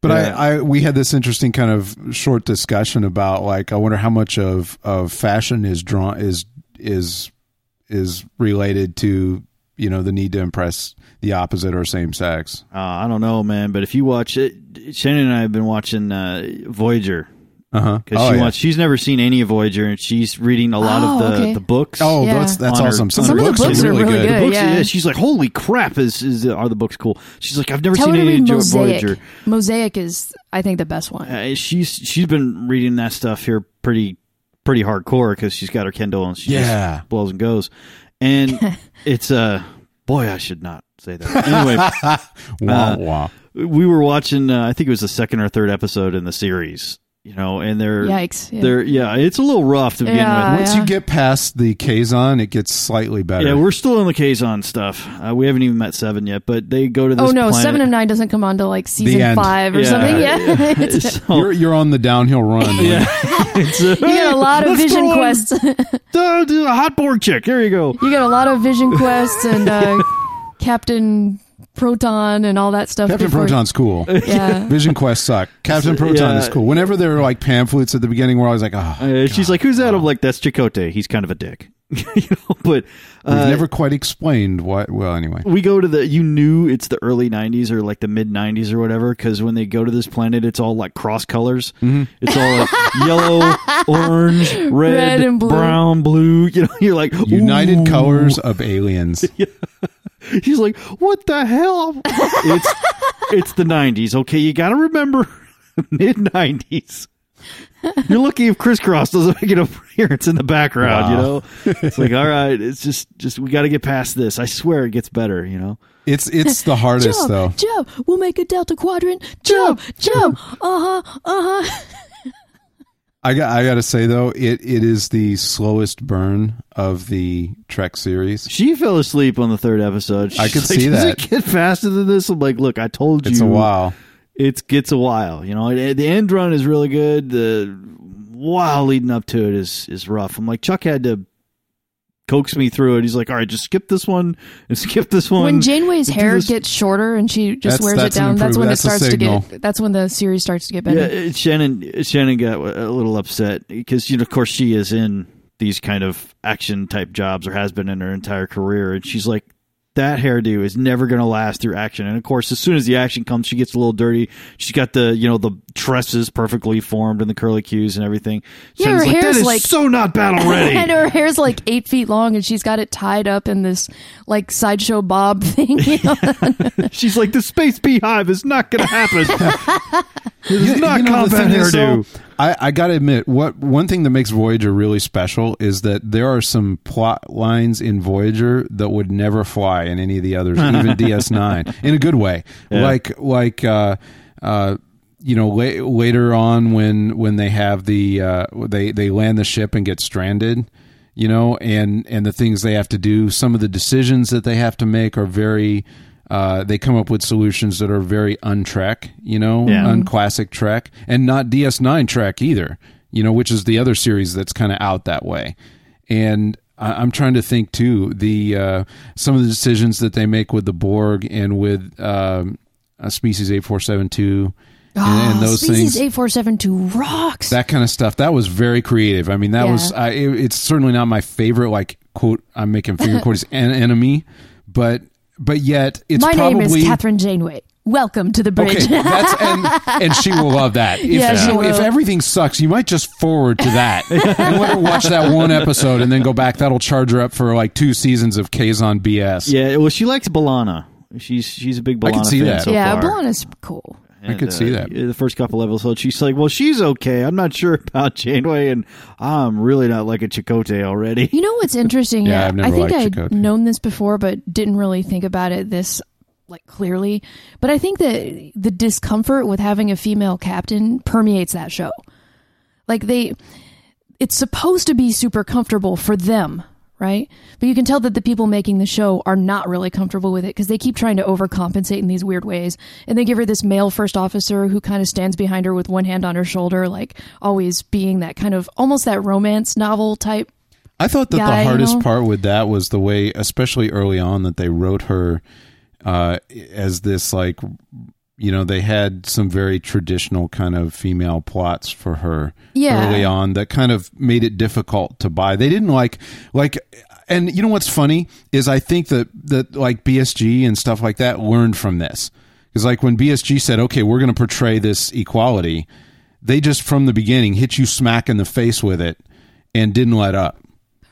But Yeah. I, I, we had this interesting kind of short discussion about like, I wonder how much of of fashion is drawn is is is related to you know the need to impress the opposite or same sex. Uh, I don't know, man. But if you watch it, Shannon and I have been watching uh, Voyager Uh huh. because Oh, she yeah. wants. She's never seen any of Voyager, and she's reading a lot Oh, of the okay. the books. Oh, Yeah. that's that's On her- awesome. Some, Some of the books, books are are really really good. good. The books, yeah. yeah. She's like, "Holy crap! Is is are the books cool?" She's like, "I've never Tell seen any of Mosaic. Voyager." Mosaic is, I think, the best one. Uh, she's she's been reading that stuff here pretty pretty hardcore because she's got her Kindle and she Yeah. just blows and goes, and it's uh boy I should not say that anyway. Wah, Uh, wah. we were watching uh, I think it was the second or third episode in the series, you know, and they're Yikes! Yeah. they're yeah it's a little rough to begin Yeah. with. Once yeah. you get past the Kazon, it gets slightly better. Yeah, we're still in the Kazon stuff. Uh, we haven't even met seven yet, but they go to this. oh no, planet. seven and nine doesn't come on to like season five or Yeah. something. Yeah, It's- So- you're you're on the downhill run. yeah, it's a, you get a lot of vision quests. the, the hot Borg chick. Here you go. you get a lot of vision quests and uh, Captain Proton and all that stuff. Captain before- Proton's cool. Yeah. Vision Quest suck. Captain Proton Yeah. is cool. Whenever there are like pamphlets at the beginning, where I was like, oh, Uh, she's like, "Who's that?" I'm like, "That's Chakotay. He's kind of a dick." you know, but We've uh, never quite explained what. Well, anyway, we go to the you knew it's the early 90s or like the mid 90s or whatever because when they go to this planet it's all like cross colors Mm-hmm. it's all like yellow orange red, Red and blue. brown blue you know you're like United "Ooh." Colors of Aliens. He's like what the hell? It's it's the 90s okay? You gotta remember mid 90s you're lucky if crisscross doesn't make an appearance in the background you know? It's like all right it's just just we gotta get past this. I swear it gets better you know? It's it's the hardest Joe, though. Joe, we'll make a delta quadrant. Joe, Joe, uh huh, uh huh. I got I got to say though, it it is the slowest burn of the Trek series. She fell asleep on the third episode. I She's could like, see Does that. it get faster than this? I'm like, look, I told you. It's a while. It gets a while. You know, the end run is really good. The while leading up to it is is rough. I'm like, Chuck had to coax me through it. He's like, all right, just skip this one and skip this one. When Janeway's hair this- gets shorter and she just That's- wears that's it down, that's when improvement. it starts to signal. get. That's when the series starts to get better. Yeah, Shannon Shannon got a little upset because you know, of course, she is in these kind of action type jobs or has been in her entire career, and she's like, that hairdo is never going to last through action. And of course, as soon as the action comes, she gets a little dirty. She's got the you know the tresses perfectly formed and the curly cues and everything. Yeah, Shannon's her like, hair's that is like- so not battle ready. and her hair's like eight feet long, and she's got it tied up in this like sideshow bob thing. You know? she's like, the space beehive is not going to happen. It is You- not you know, the combat thing is, hairdo. I, I got to admit, what one thing that makes Voyager really special is that there are some plot lines in Voyager that would never fly in any of the others, even DS9, in a good way. Yeah. Like like uh, uh, you know la- later on when when they have the uh, they they land the ship and get stranded. You know, and and the things they have to do, some of the decisions that they have to make are very. Uh, they come up with solutions that are very untrack, you know, Yeah. unclassic Trek, and not DS9 Trek either. You know, which is the other series that's kind of out that way. And I, I'm trying to think too the uh, some of the decisions that they make with the Borg and with um, uh, Species eight four seven two. And, and those Ah, Species things, eight four seven two rocks. that kind of stuff, that was very creative. I mean, that Yeah. was, I, it, it's certainly not my favorite, like, quote, I'm making finger quotes, An enemy, but, but yet it's My probably. name is Kathryn Janeway. Welcome to the bridge. Okay, that's and and she will love that. If, Yeah, she if everything sucks, you might just forward to that and let her watch that one episode and then go back. That'll charge her up for like two seasons of Kazon BS. Yeah, well, she likes Balana. She's she's a big Balana I can see fan that. so yeah, far. Blonde is cool. I could see uh, that. The first couple episodes, she's like, "Well, she's okay. I'm not sure about Janeway, and I'm really not liking Chakotay already." You know what's interesting? Yeah, I've never I think liked I'd Chakotay. known this before, but didn't really think about it this like clearly. But I think that the discomfort with having a female captain permeates that show. Like they, it's supposed to be super comfortable for them, right? But you can tell that the people making the show are not really comfortable with it because they keep trying to overcompensate in these weird ways. And they give her this male first officer who kind of stands behind her with one hand on her shoulder, like always being that kind of almost that romance novel type I thought that guy, the you hardest know? part with that was the way, especially early on, that they wrote her uh, as this like, you know, they had some very traditional kind of female plots for her Yeah. early on that kind of made it difficult to buy. They didn't like like. And you know what's funny is I think that that like BSG and stuff like that learned from this because like when BSG said, "Okay, we're going to portray this equality," they just from the beginning hit you smack in the face with it and didn't let up.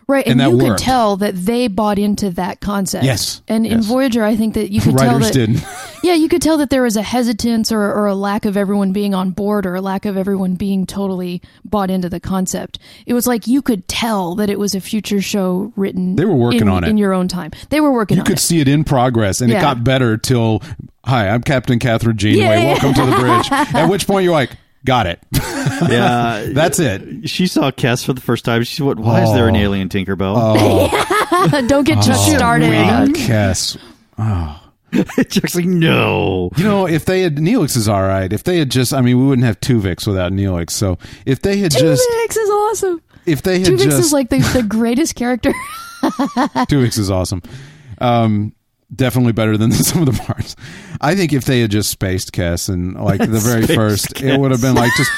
Right, and, And you worked. could tell that they bought into that concept. Yes, and in. Voyager, I think that you could tell that. didn't. Yeah, you could tell that there was a hesitance or, or a lack of everyone being on board or a lack of everyone being totally bought into the concept. It was like you could tell that it was a future show written. They were working in, on it. in your own time. They were working on it. You could it. see it in progress, and it got better till, "Hi, I'm Captain Kathryn Janeway. Yeah. Welcome to the bridge." At which point you're like, "Got it." yeah, That's it. she saw Kes for the first time. She's what? Why is there an Oh. alien Tinkerbell? Oh, Don't get Chuck started. oh, Kes. Chuck's like, no. You know, if they had Neelix is all right. If they had just, I mean, we wouldn't have Tuvix without Neelix. So if they had just, Tuvix is awesome. if they had Tuvix just, is like the, the greatest character. Tuvix is awesome. Um, definitely better than some of the parts. I think if they had just spaced Kes and like the very Spaced first, it would have been like just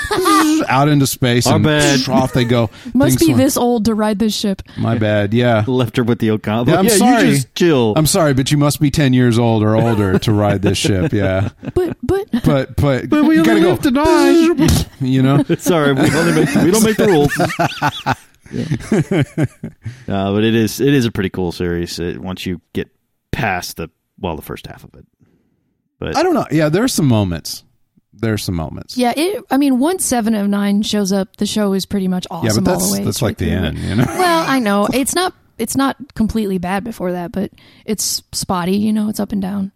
out into space Our and bad. off they go. Must Things be were- this old to ride this ship. My bad. Yeah. Left her with the Ocampa. Yeah, I'm yeah, sorry. You just chill. I'm sorry, but you must be ten years old or older to ride this ship. Yeah, But but but but, But we you only gotta live to go. nine. You know, Sorry, we only make we don't make the rules. no, but it is it is a pretty cool series uh, once you get past the well the first half of it. But I don't know. Yeah, there's some moments. There's some moments. yeah, it. I mean, once Seven of Nine shows up, the show is pretty much awesome. Yeah, awesome but all that's the way. that's like the through. end. You know. Well, I know it's not. It's not completely bad before that, but it's spotty. You know, it's up and down.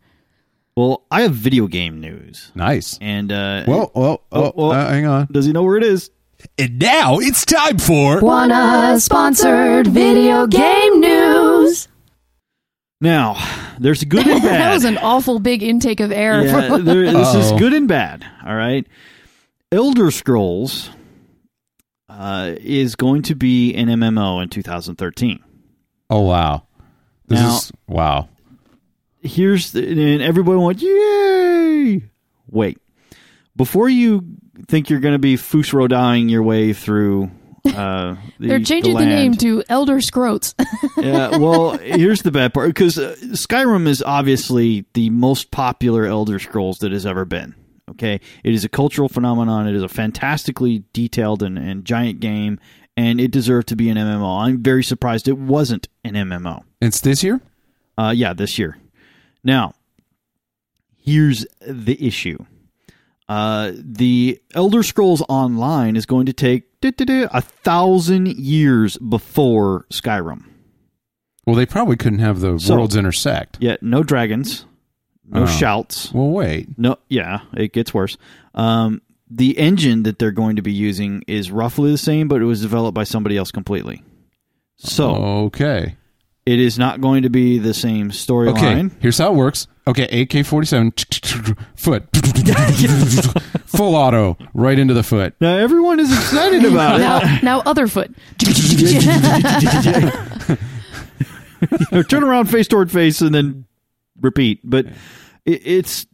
well, I have video game news, Nice. and uh, Well, well, oh, well. uh, hang on. does he know where it is? And now it's time for Wanna sponsored video game news? Now, there's good and bad. that was an awful big intake of air. yeah, there, this is good and bad. All right, Elder Scrolls uh, is going to be an MMO in 2013. Oh wow. This Now- is wow. Here's the, and everybody went yay. Wait, before you think you're going to be Fusrodying your way through. Uh, the, They're changing the, name to Elder Scroats. yeah, well, here's the bad part because uh, Skyrim is obviously the most popular Elder Scrolls that has ever been. Okay, it is a cultural phenomenon. It is a fantastically detailed and, and giant game, and it deserved to be an MMO. I'm very surprised it wasn't an MMO. It's this year. Uh, yeah, this year. Now, here's the issue. Uh, the Elder Scrolls Online is going to take a thousand years before Skyrim. Well, they probably couldn't have the So- worlds intersect. Yeah, no dragons, no Oh. shouts. Well, wait. No, yeah, it gets worse. Um, the engine that they're going to be using is roughly the same, but it was developed by somebody else completely. So Okay. It is not going to be the same Okay. storyline. Here's how it works. Okay. AK forty seven foot full auto right into the foot. Now everyone is excited about it. now, now other foot. Or turn around face toward face and then repeat but it, it's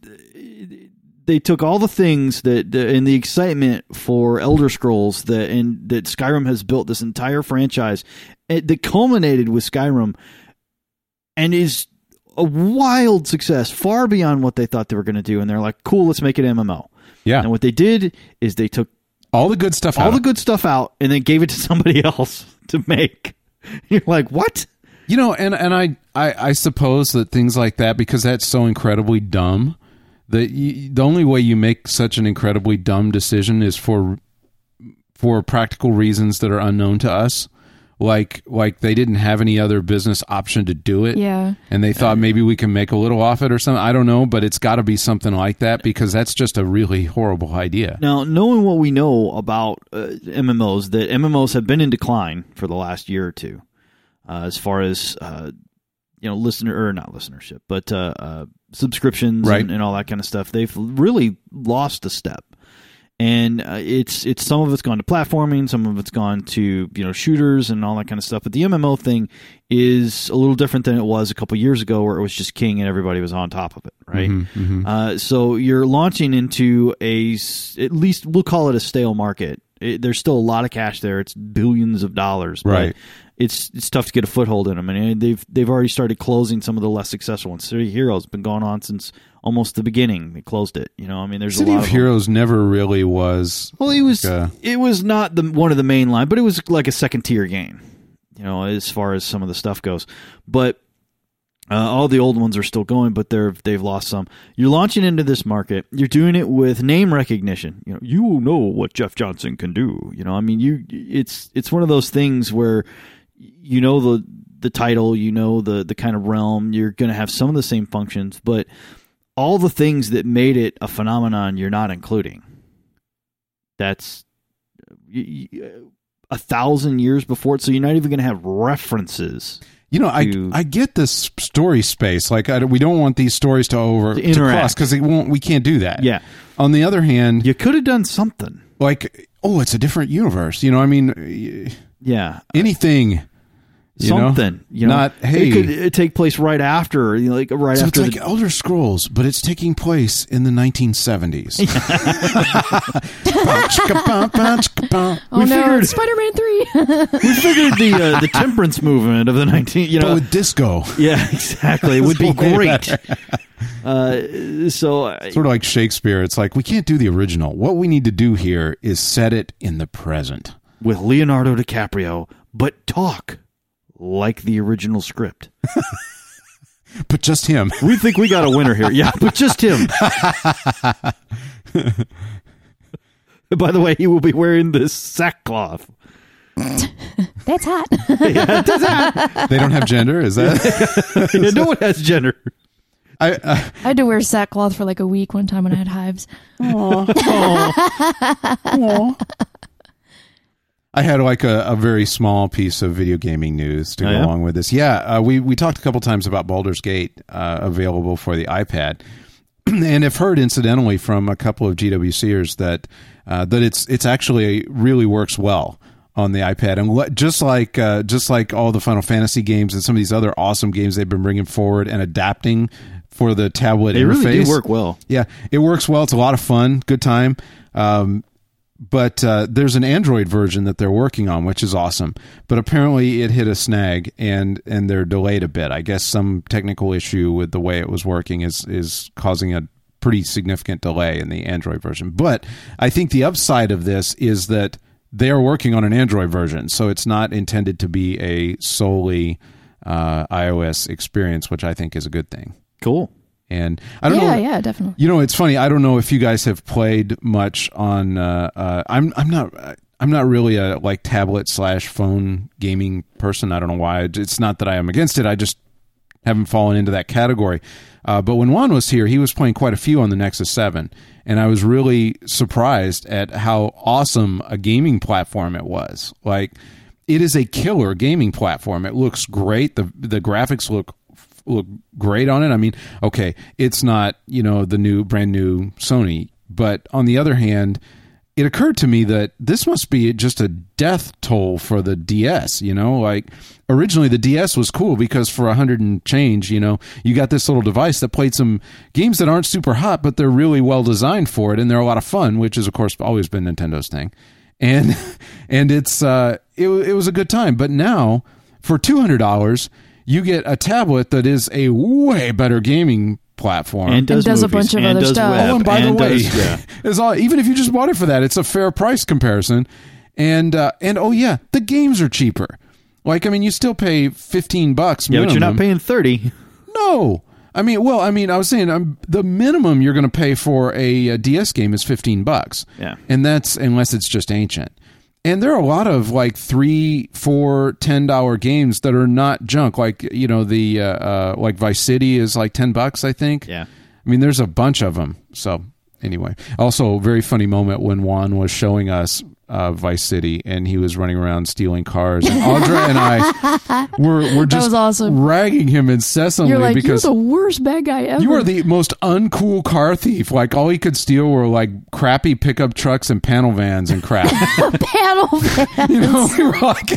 they took all the things that the, and the excitement for elder scrolls that and that skyrim has built this entire franchise it, that culminated with skyrim and is a wild success far beyond what they thought they were going to do and they're like cool let's make it mmo Yeah. and what they did is they took All the good stuff. all out the good stuff out and then gave it to somebody else to make you're like what You know, and and I, I I suppose that things like that because that's so incredibly dumb. That you, the only way you make such an incredibly dumb decision is for for practical reasons that are unknown to us. Like like they didn't have any other business option to do it. Yeah. And they thought maybe we can make a little off it or something. I don't know, but it's got to be something like that because that's just a really horrible idea. Now, knowing what we know about uh, MMOs, that MMOs have been in decline for the last year or two, uh, as far as uh, you know, listener or not listenership, but uh, uh, subscriptions Right. and, and all that kind of stuff. They've really lost a step, and uh, it's it's some of it's gone to platforming, some of it's gone to you know shooters and all that kind of stuff. But the MMO thing is a little different than it was a couple years ago, where it was just king and everybody was on top of it, right? Mm-hmm, Uh, so you're launching into a at least we'll call it a stale market. It, there's still a lot of cash there. It's billions of dollars, Right. It's it's tough to get a foothold in them, and they've they've already started closing some of the less successful ones. City of Heroes has been going on since almost the beginning. They closed it. You know, I mean, there's City a lot of of them. Heroes never really was. Well, it was Uh, it was not the one of the main line, but it was like a second tier game. You know, as far as some of the stuff goes, but uh, all the old ones are still going, but they're they've lost some. You're launching into this market. You're doing it with name recognition. You know, you know what Jeff Johnson can do. You know, I mean, you it's it's one of those things where you know the the title, you know the the kind of realm. You're going to have some of the same functions, but all the things that made it a phenomenon, you're not including. That's uh, a thousand years before it, so you're not even going to have references. You know, I to- I get this story space. Like, I, we don't want these stories to over To to, cross because it won't. We can't do that. Yeah, On the other hand, you could have done something. like, oh, it's a different universe. You know, I mean, Yeah, anything. You know? something. You know, Not, hey- it could uh, take place right after, you know, like right So after. it's like Elder Scrolls, but it's taking place in the 1970s. Oh We no, figured- Spider-Man Three. we figured the uh, the temperance movement of the nineteen, you but know, with disco. yeah, exactly, it would be great. Uh, so uh, Sort of like Shakespeare. It's like, we can't do the original. What we need to do here is set it in the present. With Leonardo DiCaprio, but talk like the original script. But just him. We think we got a winner here. Yeah, but just him. By the way, he will be wearing this sackcloth. That's hot. They don't have gender. Is that? Yeah, no one has gender. I, uh, I had to wear sackcloth for like a week one time when I had hives. I had like a, a very small piece of video gaming news to Oh, go yeah? along with this. Yeah, uh, we we talked a couple times about Baldur's Gate uh, available for the iPad, and have heard incidentally from a couple of GWCers that uh, that it's it's actually really works well on the iPad, and le- just like uh, just like all the Final Fantasy games and some of these other awesome games they've been bringing forward and adapting for the tablet They interface. really do work well. Yeah, it works well. It's a lot of fun, good time. Um, but uh, there's an Android version that they're working on, which is awesome. But apparently, it hit a snag, and and they're delayed a bit. I guess some technical issue with the way it was working is is causing a pretty significant delay in the Android version. But I think the upside of this is that they are working on an Android version, so it's not intended to be a solely uh, iOS experience, which I think is a good thing. Cool. And I don't yeah, know. yeah, definitely. You know, it's funny. I don't know if you guys have played much on. Uh, uh, I'm I'm not I'm not really a like tablet slash phone gaming person. I don't know why. It's not that I am against it. I just haven't fallen into that category. Uh, but when Juan was here, he was playing quite a few on the Nexus Seven, and I was really surprised at how awesome a gaming platform it was. Like, it is a killer gaming platform. It looks great. the The graphics look look great on it. I mean, okay, it's not you know the new brand new Sony, but on the other hand, it occurred to me that this must be just a death toll for the DS. You know, like originally the DS was cool because for a hundred and change, you know, you got this little device that played some games that aren't super hot, but they're really well designed for it, and they're a lot of fun, which is of course always been Nintendo's thing. And and it's uh, it it was a good time, but now for two hundred dollars you get a tablet that is a way better gaming platform. And does, does a bunch of and other does stuff. web, oh, and by the and way, does- yeah. it's all, even if you just bought it for that, it's a fair price comparison. And uh, and oh yeah, the games are cheaper. Like I mean, you still pay fifteen bucks. yeah, but you're not paying thirty. No, I mean, well, I mean, I was saying um, the minimum you're going to pay for a, uh DS game is fifteen bucks. Yeah. and that's unless it's just ancient. And there are a lot of like three, four, ten dollar games that are not junk. Like you know the uh, uh, like Vice City is like ten bucks, I think. Yeah. I mean, there's a bunch of them. So anyway, also very funny moment when Juan was showing us uh, Vice City and he was running around stealing cars, and Audra and I were were just awesome. ragging him incessantly You're like, because you're the worst bad guy ever. you are the most uncool car thief. Like all he could steal were like crappy pickup trucks and panel vans and crap. panel man. you know, we were like,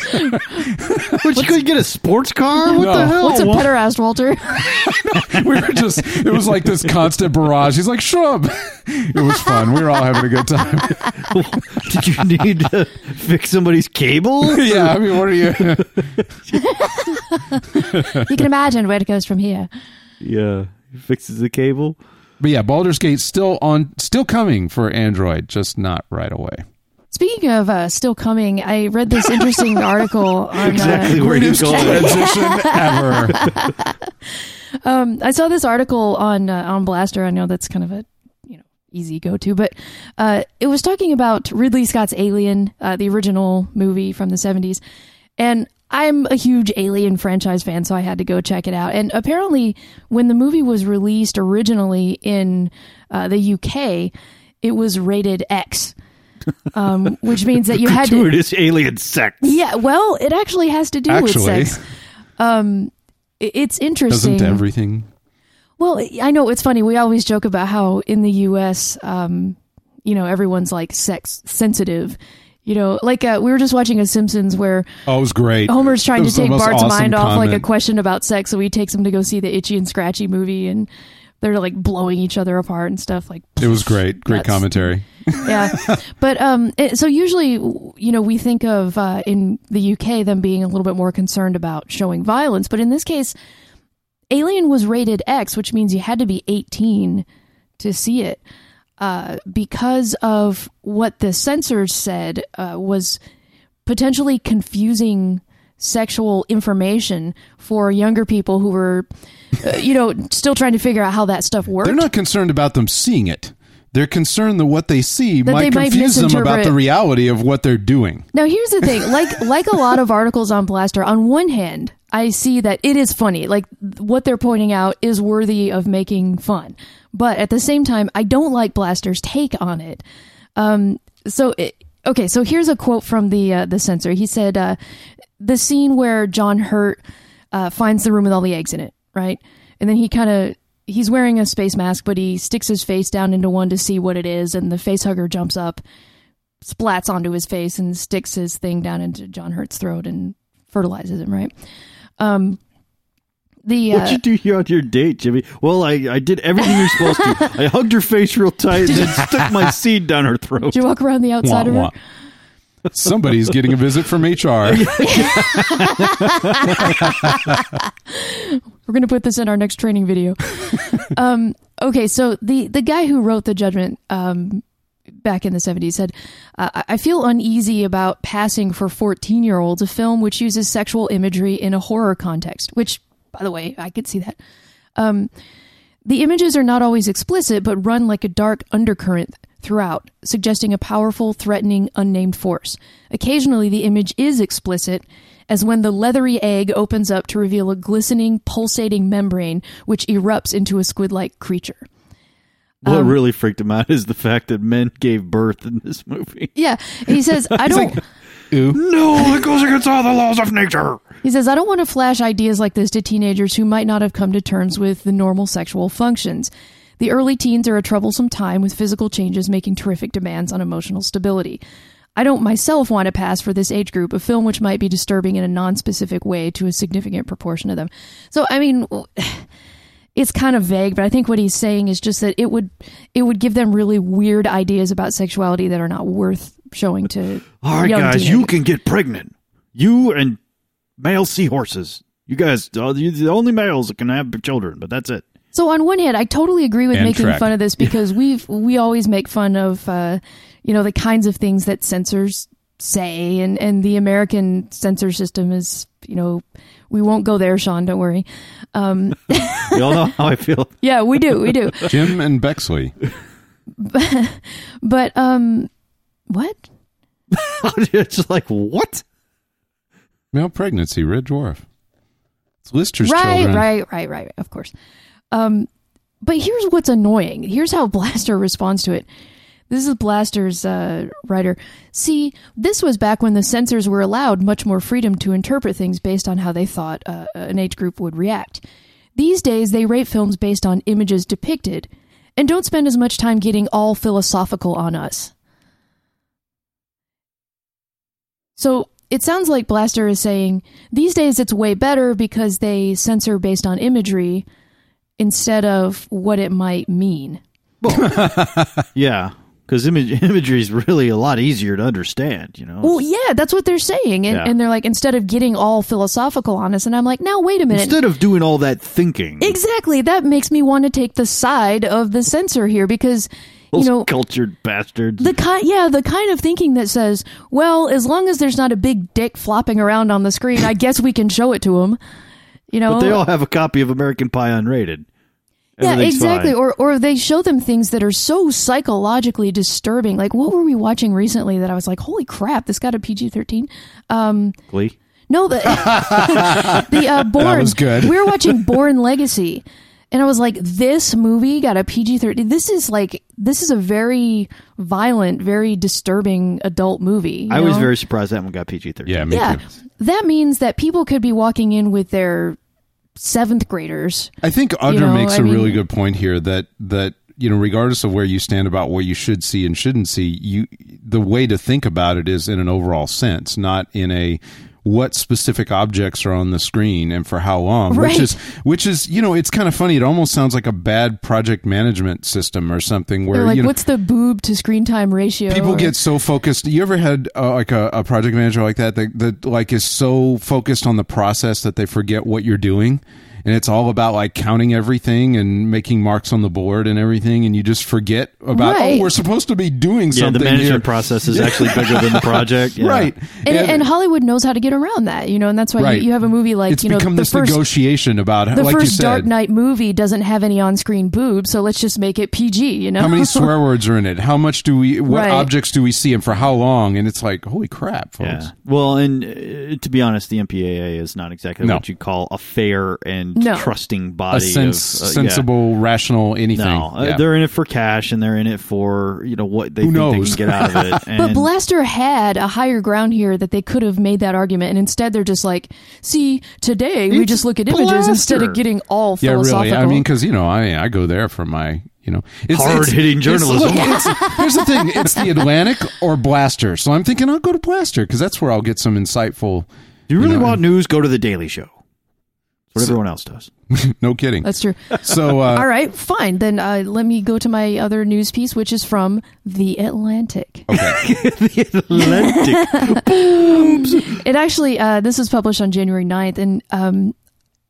But you couldn't get a sports car? What No. the hell? What's a What? pederast, Walter? we were just. It was like this constant barrage. He's like, "Shut up!" It was fun. We were all having a good time. Did you need to fix somebody's cable? yeah, I mean, what are you? you can imagine where it goes from here. yeah. He fixes the cable. But yeah, Baldur's Gate still on, still coming for Android, just not right away. Speaking of uh, still coming, I read this interesting article on. Exactly Uh, where he's going. transition ever. um, I saw this article on uh, on Blastr. I know that's kind of a you know easy go to, but uh, it was talking about Ridley Scott's Alien, uh, the original movie from the seventies, and I'm a huge Alien franchise fan, so I had to go check it out. And apparently, when the movie was released originally in uh, the UK, it was rated X, um, which means that you had to. Alien sex. Yeah, well, it actually has to do Actually. with sex. Um, it's interesting. Doesn't everything? Well, I know it's funny. We always joke about how in the U.S., um, you know, everyone's like sex sensitive. You know, like uh, we were just watching a Simpsons where Oh, it was great. Homer's trying to take Bart's awesome mind off like a question about sex, so he takes him to go see the Itchy and Scratchy movie, and they're like blowing each other apart and stuff. Like It was great. Great commentary. yeah, but um, it, so usually, you know, we think of uh, in the UK them being a little bit more concerned about showing violence, but in this case, Alien was rated X, which means you had to be 18 to see it, uh, because of what the censors said uh, was potentially confusing sexual information for younger people who were, uh, you know, still trying to figure out how that stuff worked. They're not concerned about them seeing it. They're concerned that what they see That might they might confuse them about the reality of what they're doing. Now here's the thing, like like a lot of articles on Blastr, on one hand, I see that it is funny. Like what they're pointing out is worthy of making fun. But at the same time, I don't like Blastr's take on it. Um so it, okay, so here's a quote from the uh, the censor. He said uh the scene where John Hurt uh, finds the room with all the eggs in it, right? And then he kind of he's wearing a space mask, but he sticks his face down into one to see what it is, and the face hugger jumps up, splats onto his face, and sticks his thing down into John Hurt's throat and fertilizes him, right? Um, the What'd uh, you do here on your date, Jimmy? Well, I, I did everything you're supposed to. I hugged her face real tight and then stuck my seed down her throat. did you walk around the outside Wah, of her? wah. Somebody's getting a visit from HR. We're gonna put this in our next training video. um, okay, so the the guy who wrote the judgment um, back in the seventies said, uh, "I- "I feel uneasy about passing for fourteen year olds a film which uses sexual imagery in a horror context." Which, by the way, I could see that. Um, the images are not always explicit, but run like a dark undercurrent throughout, suggesting a powerful, threatening, unnamed force. Occasionally, the image is explicit, as when the leathery egg opens up to reveal a glistening, pulsating membrane which erupts into a squid like creature. What Um, really freaked him out is the fact that men gave birth in this movie. Yeah, he says, I don't. Ooh. No, it goes against all the laws of nature. He says, I don't want to flash ideas like this to teenagers who might not have come to terms with the normal sexual functions. The early teens are a troublesome time with physical changes making terrific demands on emotional stability. I don't myself want to pass for this age group a film which might be disturbing in a non-specific way to a significant proportion of them. So, I mean, it's kind of vague, but I think what he's saying is just that it would it would give them really weird ideas about sexuality that are not worth showing to All right, young guys, you can get pregnant. You and male seahorses. You guys, are the the only males that can have children, but that's it. So on one hand, I totally agree with And making Trek. fun of this because we've we always make fun of uh, you know the kinds of things that censors say, and and the American censor system is you know we won't go there, Sean. Don't worry. Um, You all know how I feel. yeah, we do, we do. Jim and Bexley. But um, what? it's like what? Male pregnancy, red dwarf. It's Lister's right, children. right, right, right. Of course. Um, but here's what's annoying. Here's how Blastr responds to it. This is Blastr's uh, writer. See, this was back when the censors were allowed much more freedom to interpret things based on how they thought uh, an age group would react. These days, they rate films based on images depicted and don't spend as much time getting all philosophical on us. So it sounds like Blaster is saying these days it's way better because they censor based on imagery instead of what it might mean. Yeah, because image, imagery is really a lot easier to understand. You know. Well, yeah, that's what they're saying. And, Yeah. and they're like, instead of getting all philosophical on us, and I'm like, now, wait a minute. Instead of doing all that thinking, exactly. That makes me want to take the side of the censor here because, you know, cultured bastards. the kind, yeah, the kind of thinking that says, well, as long as there's not a big dick flopping around on the screen, I guess we can show it to them. You know, but they all have a copy of American Pie unrated. Yeah, exactly. fine. Or or they show them things that are so psychologically disturbing. Like what were we watching recently that I was like, holy crap, this got a PG thirteen. Um, Glee. no, the the uh, Bourne. was good. We were watching Bourne Legacy, and I was like, this movie got a PG thirteen. This is like this is a very violent, very disturbing adult movie. you I was very surprised that one got PG thirteen. Yeah, me yeah. too. That means that people could be walking in with their seventh graders. I think Udder know, makes I a mean- really good point here that that you know, regardless of where you stand about what you should see and shouldn't see, you the way to think about it is in an overall sense, not in a what specific objects are on the screen and for how long Right. which is which is you know it's kind of funny it almost sounds like a bad project management system or something where They're like, you know what's the boob to screen time ratio? people Or- get so focused you ever had uh, like a, a project manager like that, that that like is so focused on the process that they forget what you're doing and it's all about like counting everything and making marks on the board and everything and you just forget about Right. oh we're supposed to be doing something. Yeah, something the management here. process is actually bigger than the project. Yeah. right and, and Hollywood knows how to get around that, you know, and that's why Right. you, you have a movie like it's you know become the this first negotiation about the like you first said Dark Knight movie doesn't have any on-screen boobs, so let's just make it PG. You know, how many swear words are in it how much do we what Right. objects do we see and for how long and it's like holy crap folks Yeah. Well, and uh, to be honest, the MPAA is not exactly No. what you call a fair and No. trusting body. a sense, of, uh, yeah. sensible rational anything No, uh, Yeah. they're in it for cash, and they're in it for you know what they Who think they can get out of it. But And Blastr had a higher ground here that they could have made that argument, and instead they're just like, "See, today we just look at images instead of getting all yeah philosophical." really i mean because you know i i go there for my you know it's, Hard-hitting journalism. it's- look, it's- here's the thing it's the atlantic or blastr so i'm thinking i'll go to blastr because that's where i'll get some insightful do you really know, want news? Go to the Daily Show. That's what everyone else does. no kidding That's true. so uh All right, fine. Then uh, let me go to my other news piece, which is from The Atlantic. Okay. the Atlantic. It actually, uh, this was published on January 9th, and um,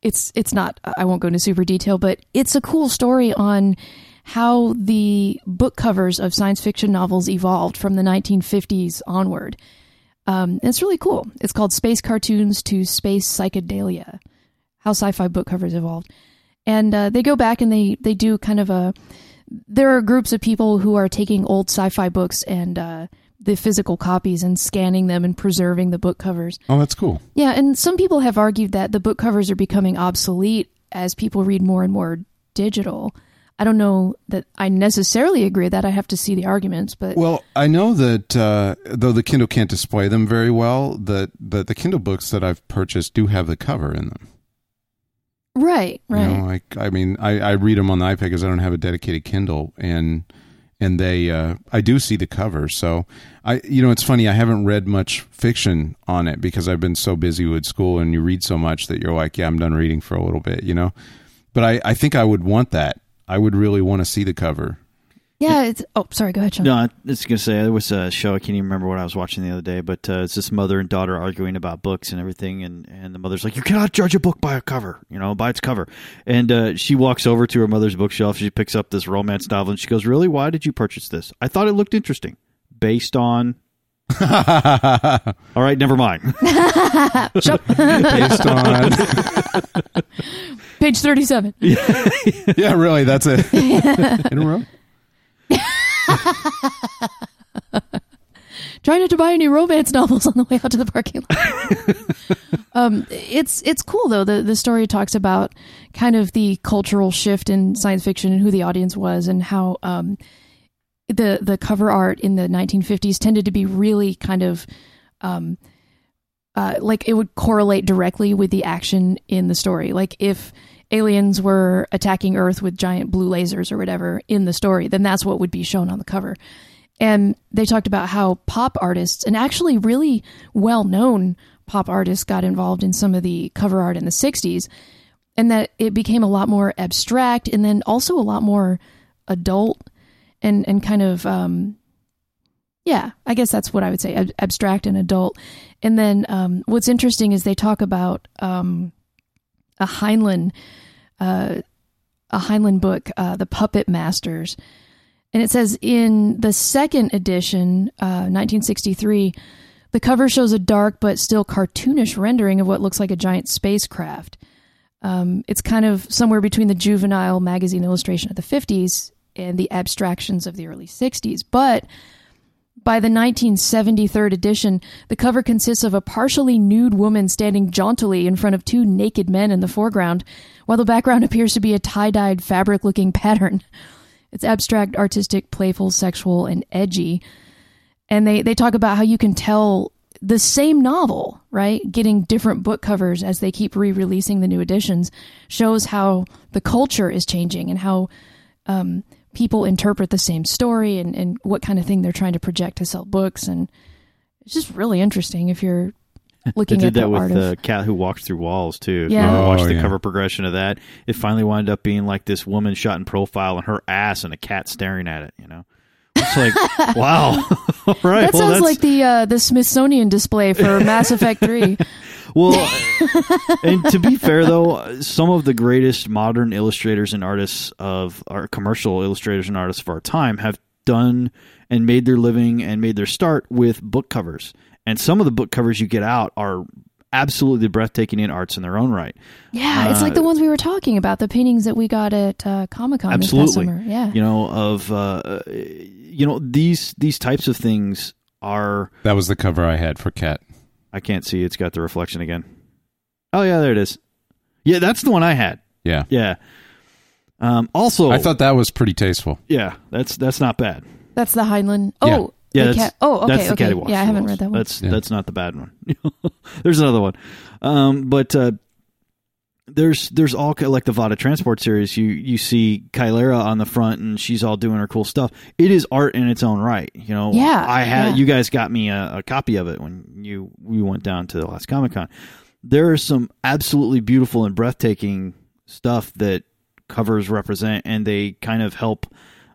it's it's not. I won't go into super detail, but it's a cool story on how the book covers of science fiction novels evolved from the 1950s onward. Um, it's really cool. It's called Space Cartoons to Space Psychedelia: How Sci-Fi Book Covers Evolved, and uh, they go back and they they do kind of a. There are groups of people who are taking old sci-fi books and uh, the physical copies and scanning them and preserving the book covers. oh that's cool Yeah, and some people have argued that the book covers are becoming obsolete as people read more and more digital. I don't know that I necessarily agree with that. I have to see the arguments, but well i know that uh though the kindle can't display them very well that that the kindle books that i've purchased do have the cover in them right, right. You know, like I mean, I, I read them on the iPad because I don't have a dedicated Kindle, and and they uh, I do see the cover. So I you know it's funny I haven't read much fiction on it because I've been so busy with school, and you read so much that you're like, yeah, I'm done reading for a little bit, you know. But I I think I would want that. I would really want to see the cover. Yeah, it's oh, sorry, go ahead, Sean. No, I was gonna say there was a show I can't even remember what I was watching the other day, but uh, it's this mother and daughter arguing about books and everything, and and the mother's like, "You cannot judge a book by a cover, you know, by its cover." And uh, she walks over to her mother's bookshelf. She picks up this romance novel, and she goes, "Really? Why did you purchase this? I thought it looked interesting, based on." All right, never mind. Based on Page thirty-seven. yeah, yeah, really, that's it. In a row. Try not to buy any romance novels on the way out to the parking lot. um, it's it's cool though. The the story talks about kind of the cultural shift in science fiction and who the audience was and how um, the the cover art in the 1950s tended to be really kind of um, uh, like it would correlate directly with the action in the story. Like if aliens were attacking Earth with giant blue lasers or whatever in the story, then that's what would be shown on the cover. And they talked about how pop artists and actually really well known pop artists got involved in some of the cover art in the 60s and that it became a lot more abstract and then also a lot more adult and, and kind of, um, yeah, I guess that's what I would say ab- abstract and adult. And then um, what's interesting is they talk about um, a Heinlein, uh, a Heinlein book, uh, The Puppet Masters. And it says in the second edition, uh, 1963, the cover shows a dark but still cartoonish rendering of what looks like a giant spacecraft. Um, it's kind of somewhere between the juvenile magazine illustration of the 50s and the abstractions of the early 60s. But by the 1973 edition, the cover consists of a partially nude woman standing jauntily in front of two naked men in the foreground, while the background appears to be a tie dyed fabric looking pattern. It's abstract, artistic, playful, sexual, and edgy. And they, they talk about how you can tell the same novel, right? Getting different book covers as they keep re releasing the new editions shows how the culture is changing and how um, people interpret the same story and, and what kind of thing they're trying to project to sell books. And it's just really interesting if you're They looking did at the that with the of. cat who walks through walls too. Yeah. you Oh, watch the yeah. cover progression of that, it finally wound up being like this woman shot in profile and her ass and a cat staring at it. You know, it's like wow. All right, That well, sounds that's, like the uh, the Smithsonian display for Mass Effect Three. Well, and to be fair though, some of the greatest modern illustrators and artists of our commercial illustrators and artists of our time have done and made their living and made their start with book covers. And some of the book covers you get out are absolutely breathtaking in arts in their own right. Yeah, it's like the ones we were talking about, the paintings that we got at uh, Comic Con this Absolutely. summer. Yeah. You know, of uh, you know these these types of things are That was the cover I had for Cat. I can't see it's got the reflection again. Oh yeah, there it is. Yeah, that's the one I had. Yeah. Yeah. Um, also, I thought that was pretty tasteful. yeah, that's that's not bad. That's the Heinlein. Yeah. Oh, Yeah, the that's, cat. Oh, okay, that's the okay. cat yeah, I haven't read that one. That's Yeah. that's not the bad one. there's another one, um, but uh, there's there's all like the Vatta Transport series. You you see Kylara on the front, and she's all doing her cool stuff. It is art in its own right. You know. Yeah, I had yeah. you guys got me a, a copy of it when you we went down to the last Comic Con. There is some absolutely beautiful and breathtaking stuff that covers represent, and they kind of help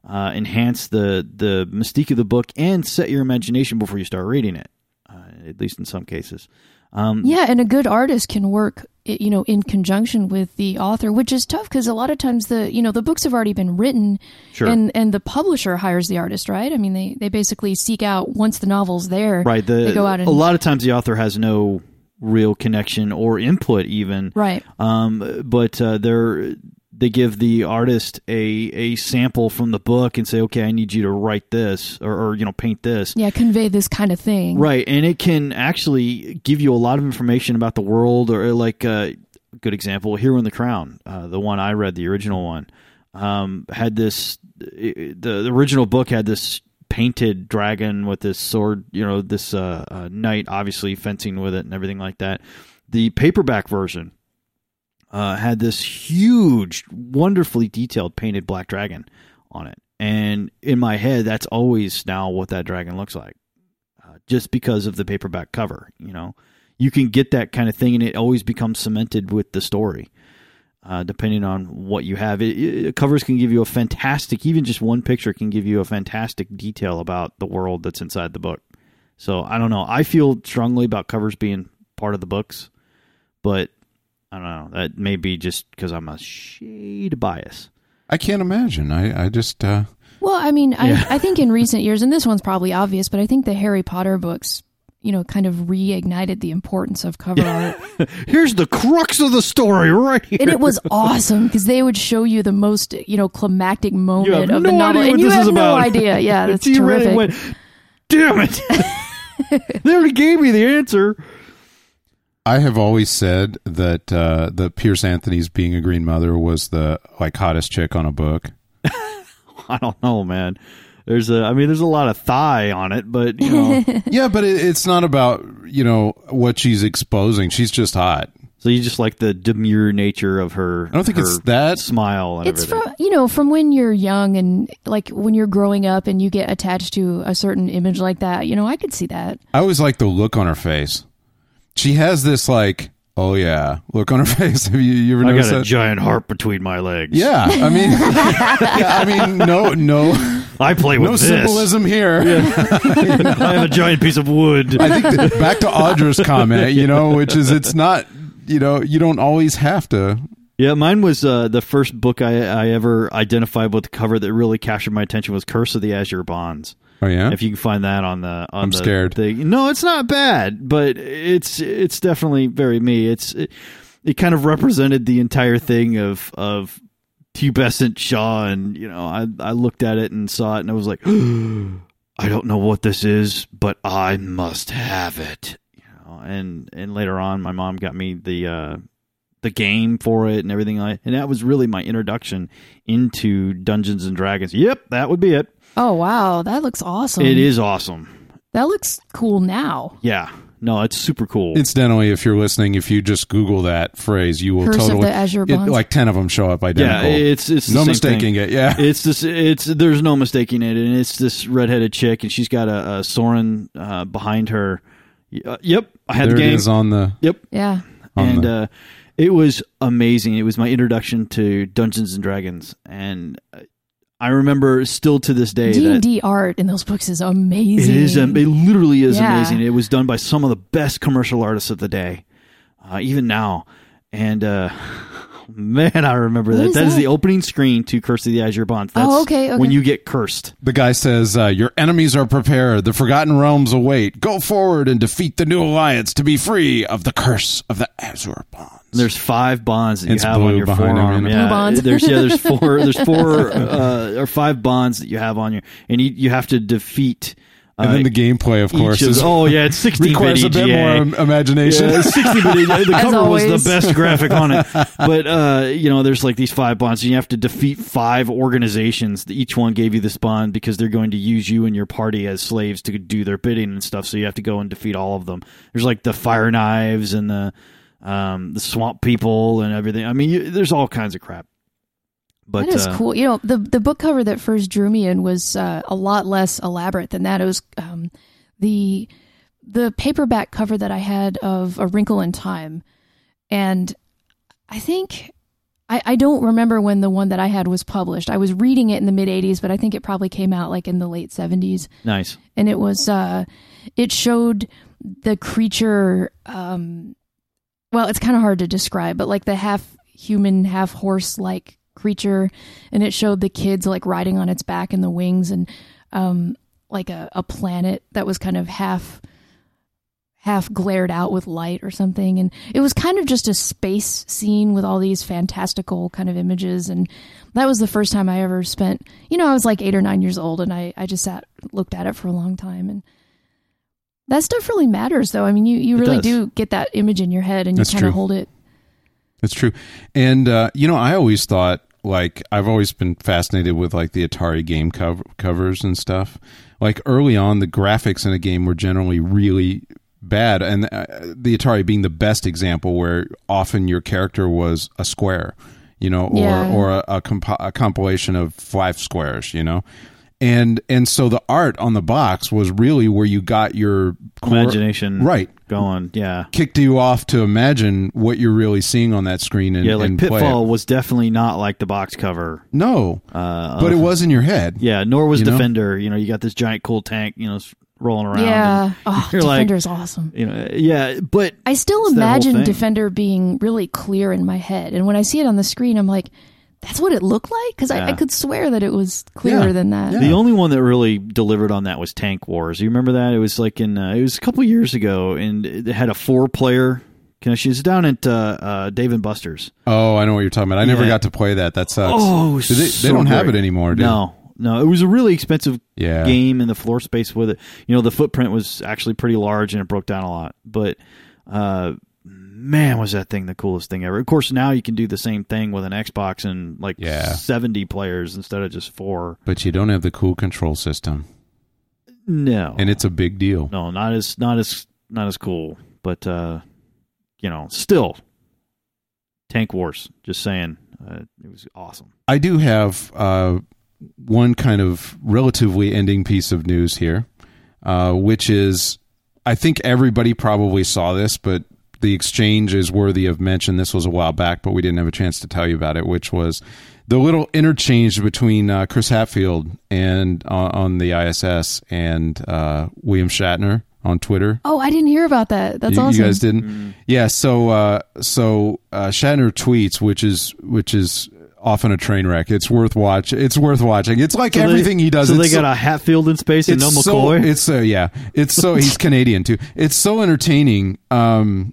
uh, enhance the the mystique of the book and set your imagination before you start reading it. Uh, at least in some cases. Um, Yeah, and a good artist can work, you know, in conjunction with the author, which is tough because a lot of times the, you know, the books have already been written, Sure. and and the publisher hires the artist, right? I mean, they they basically seek out once the novel's there, right. The, they go out and a lot of times the author has no real connection or input even. right. Um, but uh, they're they give the artist a a sample from the book and say, okay, I need you to write this or, or you know paint this. Yeah, convey this kind of thing. Right, and it can actually give you a lot of information about the world, or like uh, a good example, Hero and the Crown, uh, the one I read, the original one, um, had this. The, the original book had this painted dragon with this sword, you know, this uh, uh, knight, obviously fencing with it and everything like that. The paperback version uh, had this huge, wonderfully detailed painted black dragon on it, and in my head, that's always now what that dragon looks like uh, just because of the paperback cover. You know, you can get that kind of thing, and it always becomes cemented with the story. Uh, depending on what you have, it, it, covers can give you a fantastic, even just one picture can give you a fantastic detail about the world that's inside the book. So I don't know. I feel strongly about covers being part of the books, but I don't know. That may be just because I'm a shade bias. I can't imagine. I, I just, uh, Well, I mean, Yeah. I I think in recent years, and this one's probably obvious, but I think the Harry Potter books, you know, kind of reignited the importance of cover art. Here's the crux of the story right here. and it was awesome because they would show you the most you know climactic moment have of the novel idea what and you this have is no about. idea yeah that's you read terrific and went, damn it. they already gave me the answer. I have always said that uh, the Piers Anthony's being a Green Mother was the like hottest chick on a book. I don't know, man. There's a, I mean, there's a lot of thigh on it, but you know, yeah, but it, it's not about you know what she's exposing. She's just hot. so you just like the demure nature of her. I don't think it's that. smile and it's everything. from you know from when you're young and like when you're growing up and you get attached to a certain image like that you know i could see that I always like the look on her face. She has this like, oh yeah, look on her face. Have you, you ever I noticed got a that? giant heart between my legs. yeah, I mean, yeah, I mean, no, no, I play with no this. symbolism here. I have a giant piece of wood. I think that back to Audra's comment, you know, which is it's not, you know, you don't always have to. Yeah, mine was uh, the first book I, I ever identified with the cover that really captured my attention was Curse of the Azure Bonds. Oh yeah, If you can find that on the on I'm the scared. thing. No, it's not bad, but it's it's definitely very me. It's it, it kind of represented the entire thing of of pubescent Shaw, and you know, I I looked at it and saw it, and I was like, I don't know what this is, but I must have it. You know, and and later on, my mom got me the. uh the game for it and everything like and that was really my introduction into Dungeons and Dragons. Yep, that would be it. Oh wow that looks awesome It is awesome. that looks cool now Yeah, no, it's super cool. Incidentally, if you're listening, if you just Google that phrase, you will Curse of totally the Azure it- Bonds? like ten of them show up identical. yeah, identical. it's it's the no same mistaking thing. it. Yeah, It's this. It's there's no mistaking it, and it's this redheaded chick, and she's got a, a Soren uh, behind her. Uh, yep, I had there the game. is on the. Yep, Yeah. and the- uh, it was amazing. It was my introduction to Dungeons and Dragons, and uh, I remember still to this day D and D art in those books is amazing. it is. It literally is Yeah. amazing. It was done by some of the best commercial artists of the day, uh, even now. And uh, man, I remember What that. is that is the opening screen to Curse of the Azure Bonds. That's Oh, okay, okay. When you get cursed. The guy says, uh, "Your enemies are prepared. The forgotten realms await. Go forward and defeat the new alliance to be free of the curse of the Azure Bonds." There's five bonds that It's you have blue on your behind forearm. you? Yeah, Blue bonds. there's yeah, there's four. There's four uh, or five bonds that you have on your, and you you have to defeat. Uh, and then the gameplay, of course, of- is oh yeah, it's 16 requires a bit more im- imagination. Yeah, 60 bit EGA. The As cover was the best graphic on it. But uh, you know, there's like these five bonds, and you have to defeat five organizations. Each one gave you this bond because they're going to use you and your party as slaves to do their bidding and stuff. So you have to go and defeat all of them. There's like the fire knives and the um, the swamp people and everything. I mean, you, there's all kinds of crap. But that is uh, cool. You know, the the book cover that first drew me in was uh, a lot less elaborate than that. It was um, the the paperback cover that I had of A Wrinkle in Time, and I think I, I don't remember when the one that I had was published. I was reading it in the mid '80s, but I think it probably came out like in the late '70s. Nice. and it was uh it showed the creature um well it's kind of hard to describe but like the half human half horse like creature and it showed the kids like riding on its back and the wings and um like a, a planet that was kind of half half glared out with light or something. And it was kind of just a space scene with all these fantastical kind of images. And that was the first time i ever spent you know i was like eight or nine years old and i, I just sat looked at it for a long time. And that stuff really matters though i mean you, you really do get that image in your head and you kind of hold it That's true. And uh, you know, I always thought like I've always been fascinated with like the Atari game cover- covers and stuff. Like early on, the graphics in a game were generally really bad, and uh, the Atari being the best example, where often your character was a square, you know, or Yeah. or a, a, comp- a compilation of five squares, you know. And and so the art on the box was really where you got your core- Imagination. right Going. Yeah. kicked you off to imagine what you're really seeing on that screen and, Yeah, like and play it. Pitfall was definitely not like the box cover. No, Uh, but it was in your head. Yeah, nor was You know? Defender. You know, you got this giant cool tank, you know, rolling around. yeah and oh you're like- defender's awesome you know, yeah, but I still It's that whole imagine. Defender being really clear in my head, and when I see it on the screen, I'm like, "That's what it looked like." Because I, I could swear that it was clearer Yeah. than that. Yeah. the only one that really delivered on that was Tank Wars. You remember that? It was like in uh, it was a couple years ago, and it had a four player You connection. It's down at uh, uh, Dave and Buster's. Oh, I know what you're talking about. I never got to play that. That sucks. Oh, Do they, they don't have it anymore, do No, no, it was a really expensive Yeah. game and the floor space with it. You know, the footprint was actually pretty large and it broke down a lot. But uh, man, was that thing the coolest thing ever? Of course, now you can do the same thing with an Xbox and like Yeah. seventy players instead of just four. But you don't have the cool control system, No, and it's a big deal. no, not as not as not as cool. But uh, you know, still, Tank Wars. Just saying, uh, it was awesome. I do have uh, one kind of relatively ending piece of news here, uh, which is I think everybody probably saw this, but the exchange is worthy of mention. This was a while back, but we didn't have a chance to tell you about it, which was the little interchange between uh, Chris Hadfield and uh, on the ISS and uh, William Shatner on Twitter. Oh, I didn't hear about that. That's you, awesome. you guys didn't? Yeah. So uh, so uh, Shatner tweets, which is which is often a train wreck. It's worth watch. It's worth watching. It's like So they- everything he does. So they got a Hatfield in space and no it's so, McCoy. it's so yeah. It's so he's Canadian too. It's so entertaining. Um,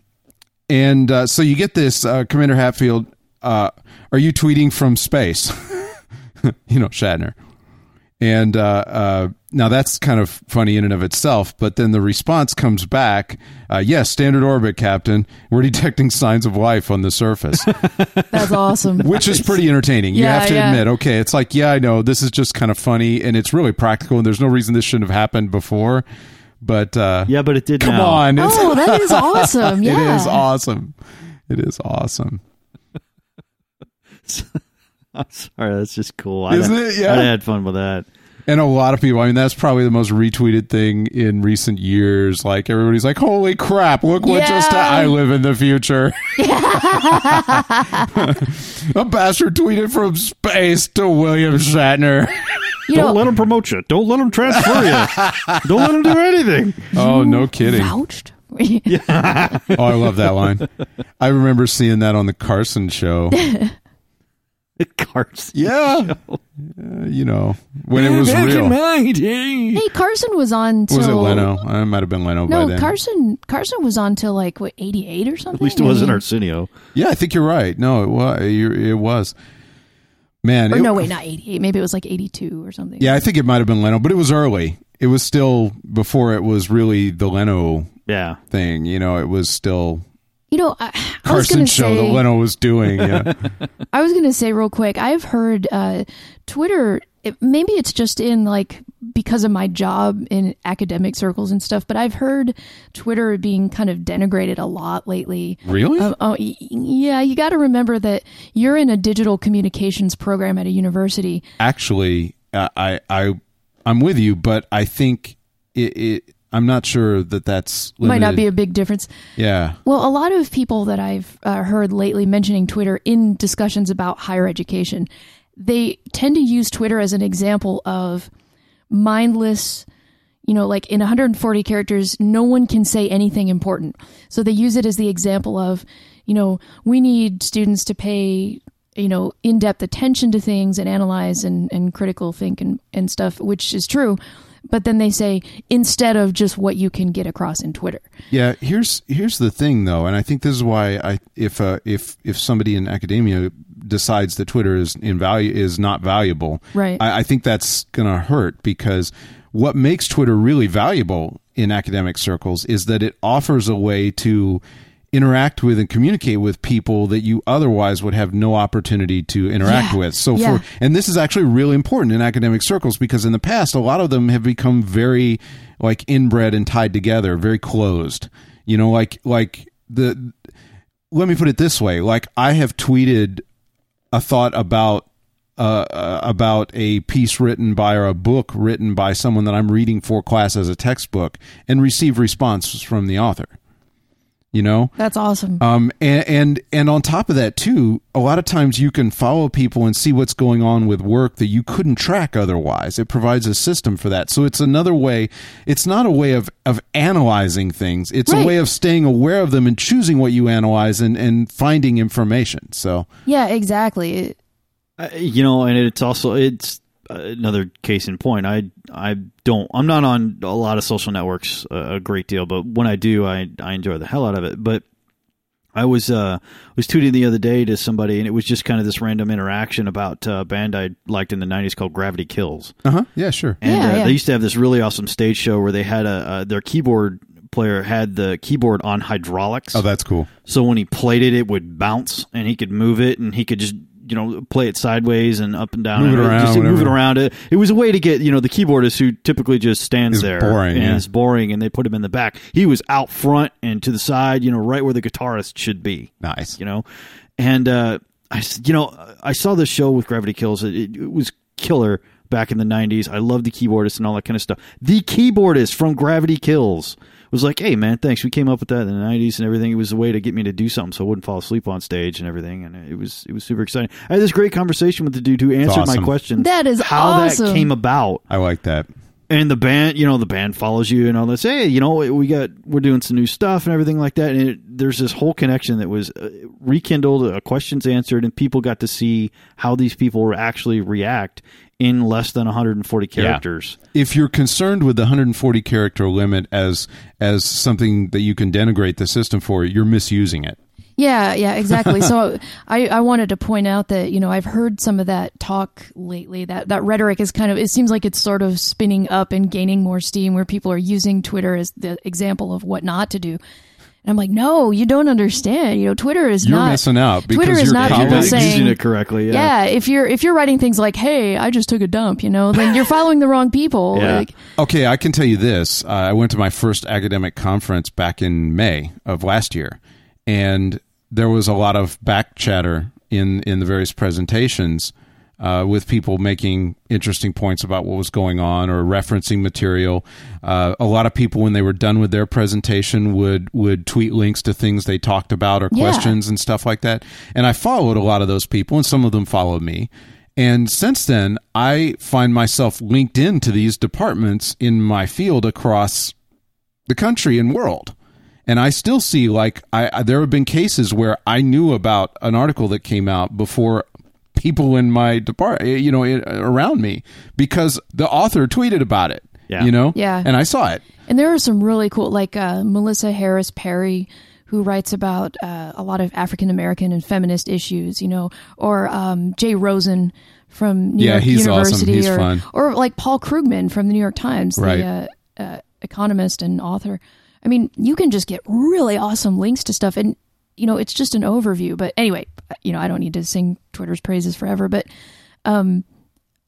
and uh, so you get this uh, Commander Hadfield. Uh, are you tweeting from space? you know Shatner. And uh, uh, now that's kind of funny in and of itself. But then the response comes back: uh, "Yes, standard orbit, Captain. We're detecting signs of life on the surface." That's awesome. which is pretty entertaining. You Yeah, have to yeah. admit, okay, it's like, yeah, I know this is just kind of funny and it's really practical and there's no reason this shouldn't have happened before. But uh, Yeah, but it did. come now. on, it's, Oh, that is awesome. Yeah. it is awesome. It is awesome. I'm sorry, that's just cool. I Isn't had- it? Yeah. I had fun with that. And a lot of people, I mean, that's probably the most retweeted thing in recent years. Like, everybody's like, holy crap, look what just Yeah. I live in the future. a bastard tweeted from space to William Shatner. You Don't know, let them promote you. Don't let them transfer you. Don't let them do anything. oh, no kidding. vouched. Oh, I love that line. I remember seeing that on the Carson show. Carson. Yeah. Uh, you know, when it was real. hey, Carson was on till Was it Leno? I might have been Leno by No, then. Carson. Carson was on till like what eighty eight or something. At least it wasn't mean- Arsenio. yeah, I think you're right. No, it was. It was. Man, Or it- no, wait, not eighty eight. Maybe it was like eighty two or something. Yeah, I think it might have been Leno, but it was early. It was still before it was really the Leno Yeah. thing. You know, it was still You know, I, I was Carson show say, that Leno was doing. Yeah. I was going to say real quick. I've heard uh, Twitter. It, maybe it's just in like because of my job in academic circles and stuff, but I've heard Twitter being kind of denigrated a lot lately. really? Um, oh, yeah, you got to remember that you're in a digital communications program at a university. Actually, uh, I I I'm with you, but I think it. it I'm not sure that that's Might not be a big difference. yeah. Well, a lot of people that I've uh, heard lately mentioning Twitter in discussions about higher education, they tend to use Twitter as an example of mindless, you know, like in 140 characters, no one can say anything important. So they use it as the example of, you know, we need students to pay, you know, in depth attention to things and analyze and, and critical think and, and stuff, which is true. But then they say instead of just what you can get across in Twitter. Yeah, here's here's the thing though, and I think this is why I if uh, if if somebody in academia decides that Twitter is in value is not valuable, Right. I, I think that's gonna hurt because what makes Twitter really valuable in academic circles is that it offers a way to interact with and communicate with people that you otherwise would have no opportunity to interact Yeah. with. So Yeah. for and this is actually really important in academic circles because in the past a lot of them have become very like inbred and tied together, very closed. You know, like like the let me put it this way, like I have tweeted a thought about uh, uh, about a piece written by or a book written by someone that I'm reading for class as a textbook and receive response from the author. You know, That's awesome. um, and, and and on top of that too, a lot of times you can follow people and see what's going on with work that you couldn't track otherwise. It provides a system for that. So it's another way. It's not a way of of analyzing things. It's Right. a way of staying aware of them and choosing what you analyze and and finding information. So Yeah, exactly. Uh, you know, and it's also it's another case in point. I I don't I'm not on a lot of social networks uh, a great deal, but when I do, I I enjoy the hell out of it. But I was uh was tweeting the other day to somebody, and it was just kind of this random interaction about uh, a band I liked in the '90s called Gravity Kills. uh huh, yeah, sure. And Yeah, uh, yeah. they used to have this really awesome stage show where they had a uh, their keyboard player had the keyboard on hydraulics. Oh, that's cool. So when he played it, it would bounce, and he could move it, and he could just you know play it sideways and up and down, Move and it around, just move it around. It it was a way to get you know the keyboardist who typically just stands Is there boring, and yeah. is boring, and they put him in the back. He was out front and to the side, you know, right where the guitarist should be Nice. you know and uh i you know i saw this show with gravity kills it, it, it was killer back in the 90s i love the keyboardist and all that kind of stuff the keyboardist from gravity kills was like hey man thanks. We came up with that in the 90s and everything. It was a way to get me to do something so i wouldn't fall asleep on stage and everything. And it was it was super exciting. I had this great conversation with the dude who answered my question That is how awesome. that came about. I like that. and the band you know the band follows you and all this. Hey you know we got we're doing some new stuff and everything like that. And it, there's this whole connection that was uh, rekindled uh, questions answered and people got to see how these people were actually react in less than 140 characters if you're concerned with the 140 character limit as as something that you can denigrate the system for, you're misusing it. yeah, yeah, exactly. so I, I wanted to point out that you know I've heard some of that talk lately. That that rhetoric is kind of it seems like it's sort of spinning up and gaining more steam, where people are using Twitter as the example of what not to do. And I'm like, no, you don't understand. You know, Twitter is not. You're not missing out because Twitter is you're not copying- people Using saying it correctly. Yeah. yeah. if you're if you're writing things like, "Hey, I just took a dump," you know, then you're following the wrong people. Yeah. Like, Okay, I can tell you this. Uh, I went to my first academic conference back in May of last year, and there was a lot of back chatter in in the various presentations uh, with people making interesting points about what was going on or referencing material. Uh, a lot of people, when they were done with their presentation, would would tweet links to things they talked about or Yeah. questions and stuff like that. And I followed a lot of those people, and some of them followed me. And since then, I find myself linked into these departments in my field across the country and world. And I still see like I, I there have been cases where I knew about an article that came out before people in my department, you know, i- around me because the author tweeted about it. Yeah. You know? Yeah. And I saw it. And there are some really cool, like uh, Melissa Harris Perry, who writes about uh, a lot of African American and feminist issues, you know, or um, Jay Rosen from New Yeah, York he's awesome. University, He's or, or like Paul Krugman from the New York Times, Right. the uh, uh, economist and author. I mean, you can just get really awesome links to stuff, and you know, it's just an overview. But anyway, you know, I don't need to sing Twitter's praises forever, but um,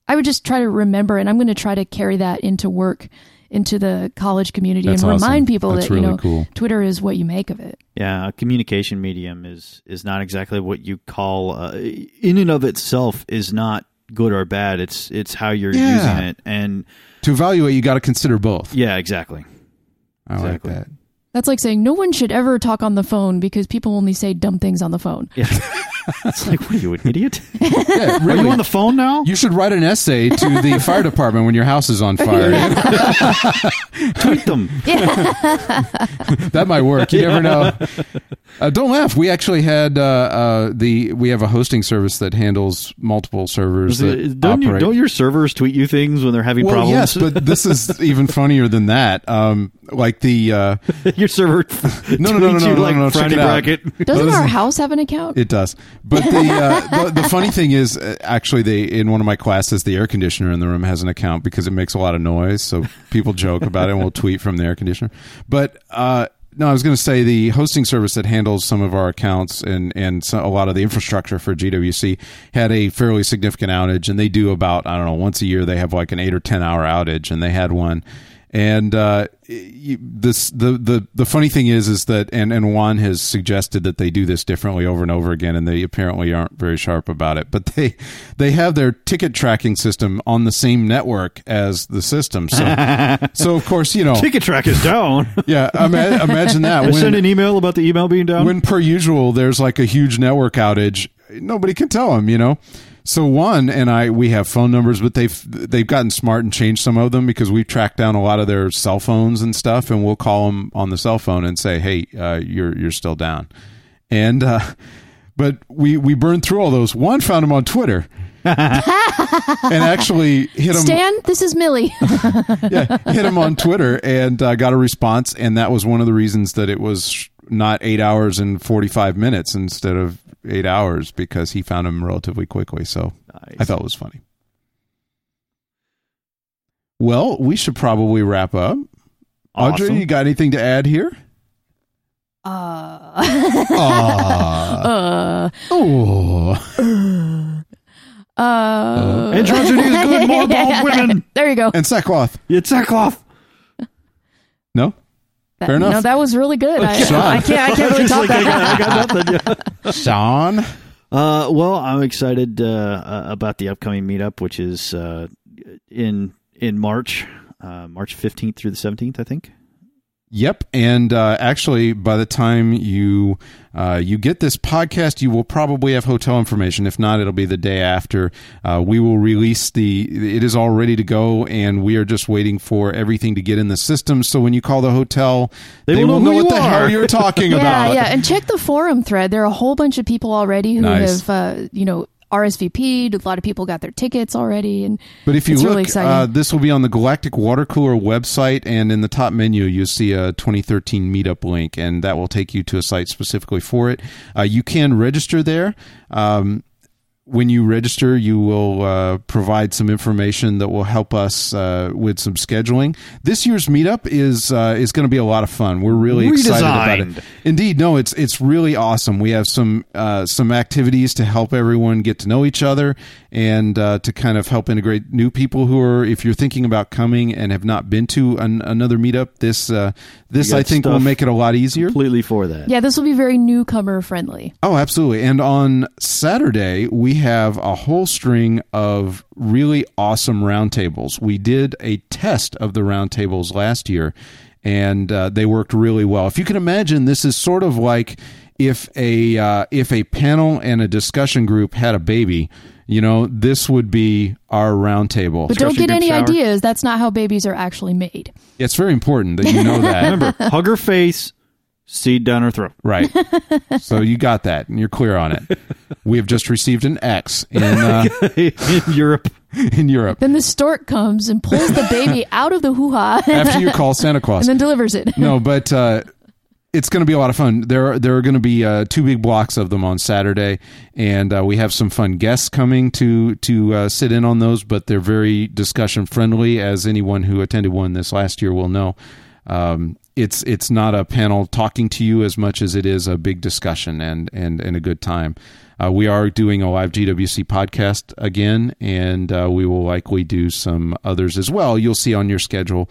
I would just try to remember, and I'm going to try to carry that into work, into the college community, That's and awesome. remind people That's that you know cool. Twitter is what you make of it. Yeah, a communication medium is is not exactly what you call uh, in and of itself is not good or bad. It's it's how you're Yeah. using it, and To evaluate, you got to consider both. yeah, exactly. I Exactly. like that. That's like saying no one should ever talk on the phone because people only say dumb things on the phone. Yeah, it's like, what are you, an idiot? Yeah, Are really. you on the phone now? You should write an essay to the fire department when your house is on fire. tweet them. that might work. You never know. Uh, don't laugh. We actually had uh, uh, the we have a hosting service that handles multiple servers that don't, you, don't your servers tweet you things when they're having well, problems? yes, but this is even funnier than that. Um, like the uh, your server No, no, no, no, tweets no, you no, like no, check frowny it out. bracket. Doesn't Those- our house have an account? It does, but the, uh, the the funny thing is, uh, actually, they in one of my classes, the air conditioner in the room has an account because it makes a lot of noise. So people joke about it and will tweet from the air conditioner. But uh, no, I was going to say the hosting service that handles some of our accounts and and so, a lot of the infrastructure for GWC had a fairly significant outage, and they do about I don't know once a year they have like an eight or ten hour outage, and they had one. And uh, this the, the the funny thing is is that and and Juan has suggested that they do this differently over and over again, and they apparently aren't very sharp about it. But they they have their ticket tracking system on the same network as the system. So so of course you know Ticket track is down. yeah ima- imagine that I send an email about the email being down. when per usual there's like a huge network outage nobody can tell them you know so Juan and i we have phone numbers but they've they've gotten smart and changed some of them because we've tracked down a lot of their cell phones and stuff and we'll call them on the cell phone and say hey uh, you're you're still down. And uh but we we burned through all those. Juan found them on twitter. And actually hit them Stan, this is Millie. yeah, hit him on Twitter and uh, got a response, and that was one of the reasons that it was not eight hours and forty five minutes instead of eight hours because he found him relatively quickly. So Nice. I thought it was funny. Well, we should probably wrap up. Audra, you got anything to add here? uh, Aw. uh, oh. uh, Androgyny is good, more bald women. there you go. And sackcloth. It's sackcloth. No? That- Fair enough. No, that was really good. I, Sean. I can't. I can't really Just top like, I, that. got, I got nothing. Yeah. Sean? Uh, well, I'm excited uh, uh, about the upcoming meetup, which is uh, in in March, uh, March 15th through the 17th, I think. Yep, and uh, actually, by the time you uh, you get this podcast, you will probably have hotel information. If not, it'll be the day after. Uh, we will release the. It is all ready to go, and we are just waiting for everything to get in the system. So when you call the hotel, They will know know what the are. hell you're talking Yeah, about. yeah, and check the forum thread. There are a whole bunch of people already who Nice. have, uh, you know, RSVP'd. A lot of people got their tickets already, and But if you look, really uh, this will be on the Galactic Water Cooler website, and in the top menu, you'll see a 2013 meetup link, and that will take you to a site specifically for it. Uh, you can register there. Um, when you register, you will uh, provide some information that will help us uh, with some scheduling. This year's meetup is uh, is going to be a lot of fun. We're really excited about it. Indeed, no, it's it's really awesome. We have some uh, some activities to help everyone get to know each other and uh, to kind of help integrate new people who are, if you're thinking about coming and have not been to an, another meetup, this uh, this I think will make it a lot easier. Completely for that. Yeah, this will be very newcomer friendly. Oh, absolutely. And on Saturday, we have a whole string of really awesome roundtables. We did a test of the roundtables last year, and uh, they worked really well. If you can imagine, this is sort of like if a uh, if a panel and a discussion group had a baby. You know, this would be our roundtable. But don't get any shower. ideas. That's not how babies are actually made. It's very important that you know that. Remember, hug her face, seed down her throat. Right. So you got that, and you're clear on it. We have just received an X in uh, in Europe. in Europe Then the stork comes and pulls the baby out of the hoo ha after you call Santa Claus. and then delivers it. no, but uh, it's going to be a lot of fun. There, are, there are going to be uh, two big blocks of them on Saturday, and uh, we have some fun guests coming to to uh, sit in on those. But they're very discussion friendly, as anyone who attended one this last year will know. Um, it's it's not a panel talking to you as much as it is a big discussion and and, and a good time. Uh, we are doing a live GWC podcast again, and uh, we will likely do some others as well. You'll see on your schedule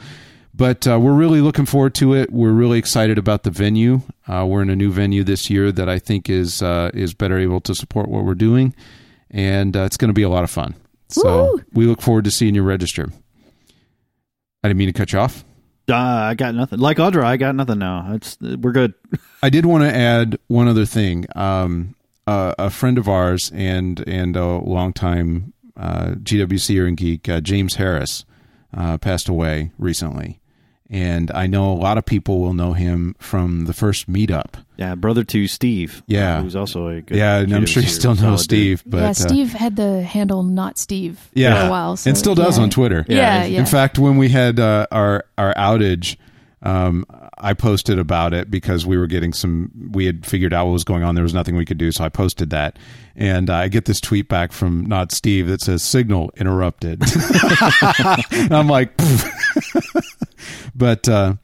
but uh, we're really looking forward to it. We're really excited about the venue. Uh, we're in a new venue this year that I think is uh, is better able to support what we're doing, and uh, it's going to be a lot of fun. So Woo! we look forward to seeing you register. I didn't mean to cut you off. Uh, I got nothing. Like Audra, I got nothing now. It's we're good. I did want to add one other thing. Um, uh, a friend of ours and and a longtime uh, GWCer and geek, uh, James Harris, uh, passed away recently, and I know a lot of people will know him from the first meetup. Yeah, brother to Steve. Yeah. uh, who's also a good. Yeah, and I'm sure you still know solid dude. Steve, but yeah, uh, Steve had the handle not Steve yeah, for a while. So, and still does yeah. on Twitter. Yeah, yeah. In fact, when we had uh, our our outage, um, I posted about it because we were getting some. We had figured out what was going on. There was nothing we could do, so I posted that, and I get this tweet back from not Steve that says "signal interrupted." and I'm like, but. Uh,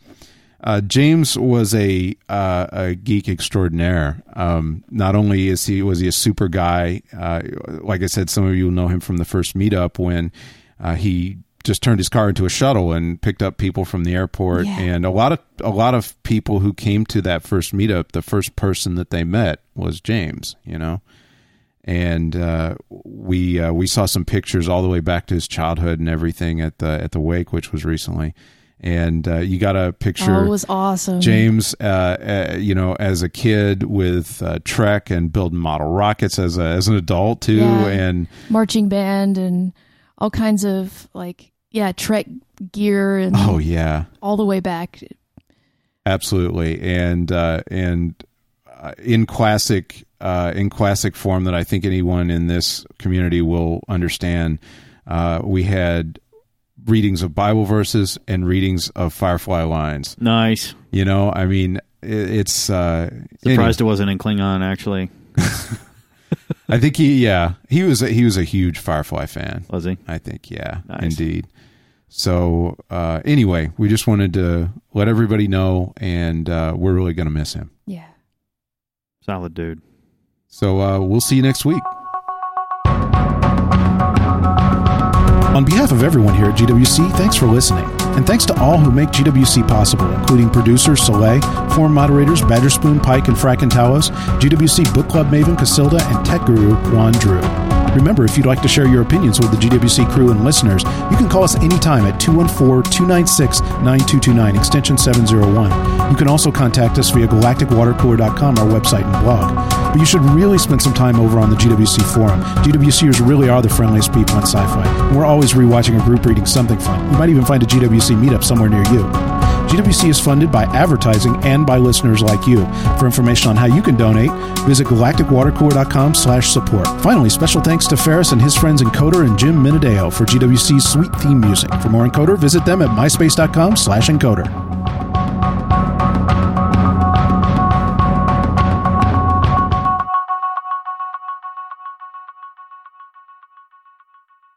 uh, James was a uh, a geek extraordinaire. Um, not only is he was he a super guy, uh, like I said, some of you will know him from the first meetup when uh, he just turned his car into a shuttle and picked up people from the airport. Yeah. And a lot of a lot of people who came to that first meetup, the first person that they met was James. You know, and uh, we uh, we saw some pictures all the way back to his childhood and everything at the at the wake, which was recently. And uh, you got a picture. Oh, it was awesome. James, uh, uh, you know, as a kid with uh, Trek and building model rockets as a, as an adult too, Yeah. and marching band and all kinds of like yeah Trek gear and oh yeah, all the way back. absolutely, and uh, and in classic uh, in classic form that I think anyone in this community will understand. Uh, we had readings of Bible verses and readings of Firefly lines. Nice. You know, I mean, it, it's uh, Surprised it wasn't in Klingon. Actually, I think he, yeah, he was a, he was a huge Firefly fan. was he? I think, yeah, Nice. indeed. So uh, anyway, we just wanted to let everybody know, and uh, we're really going to miss him. Solid dude. So uh, we'll see you next week. On behalf of everyone here at GWC, thanks for listening. And thanks to all who make GWC possible, including producer Soleil, forum moderators Badgerspoon, Pike, and Fracantowos, GWC Book Club Maven Casilda, and tech guru Juan Drew. Remember, if you'd like to share your opinions with the GWC crew and listeners, you can call us anytime at 214-296-9229, extension 701. You can also contact us via galacticwatercooler.com, our website and blog. But you should really spend some time over on the GWC forum. GWCers really are the friendliest people on sci-fi. And we're always rewatching or group reading something fun. You might even find a GWC meetup somewhere near you. GWC is funded by advertising and by listeners like you. For information on how you can donate, visit galacticwatercooler.com slash support. Finally, special thanks to Ferris and his friends Encoder and Jim Minadeo for GWC's sweet theme music. For more Encoder, visit them at myspace.com slash encoder.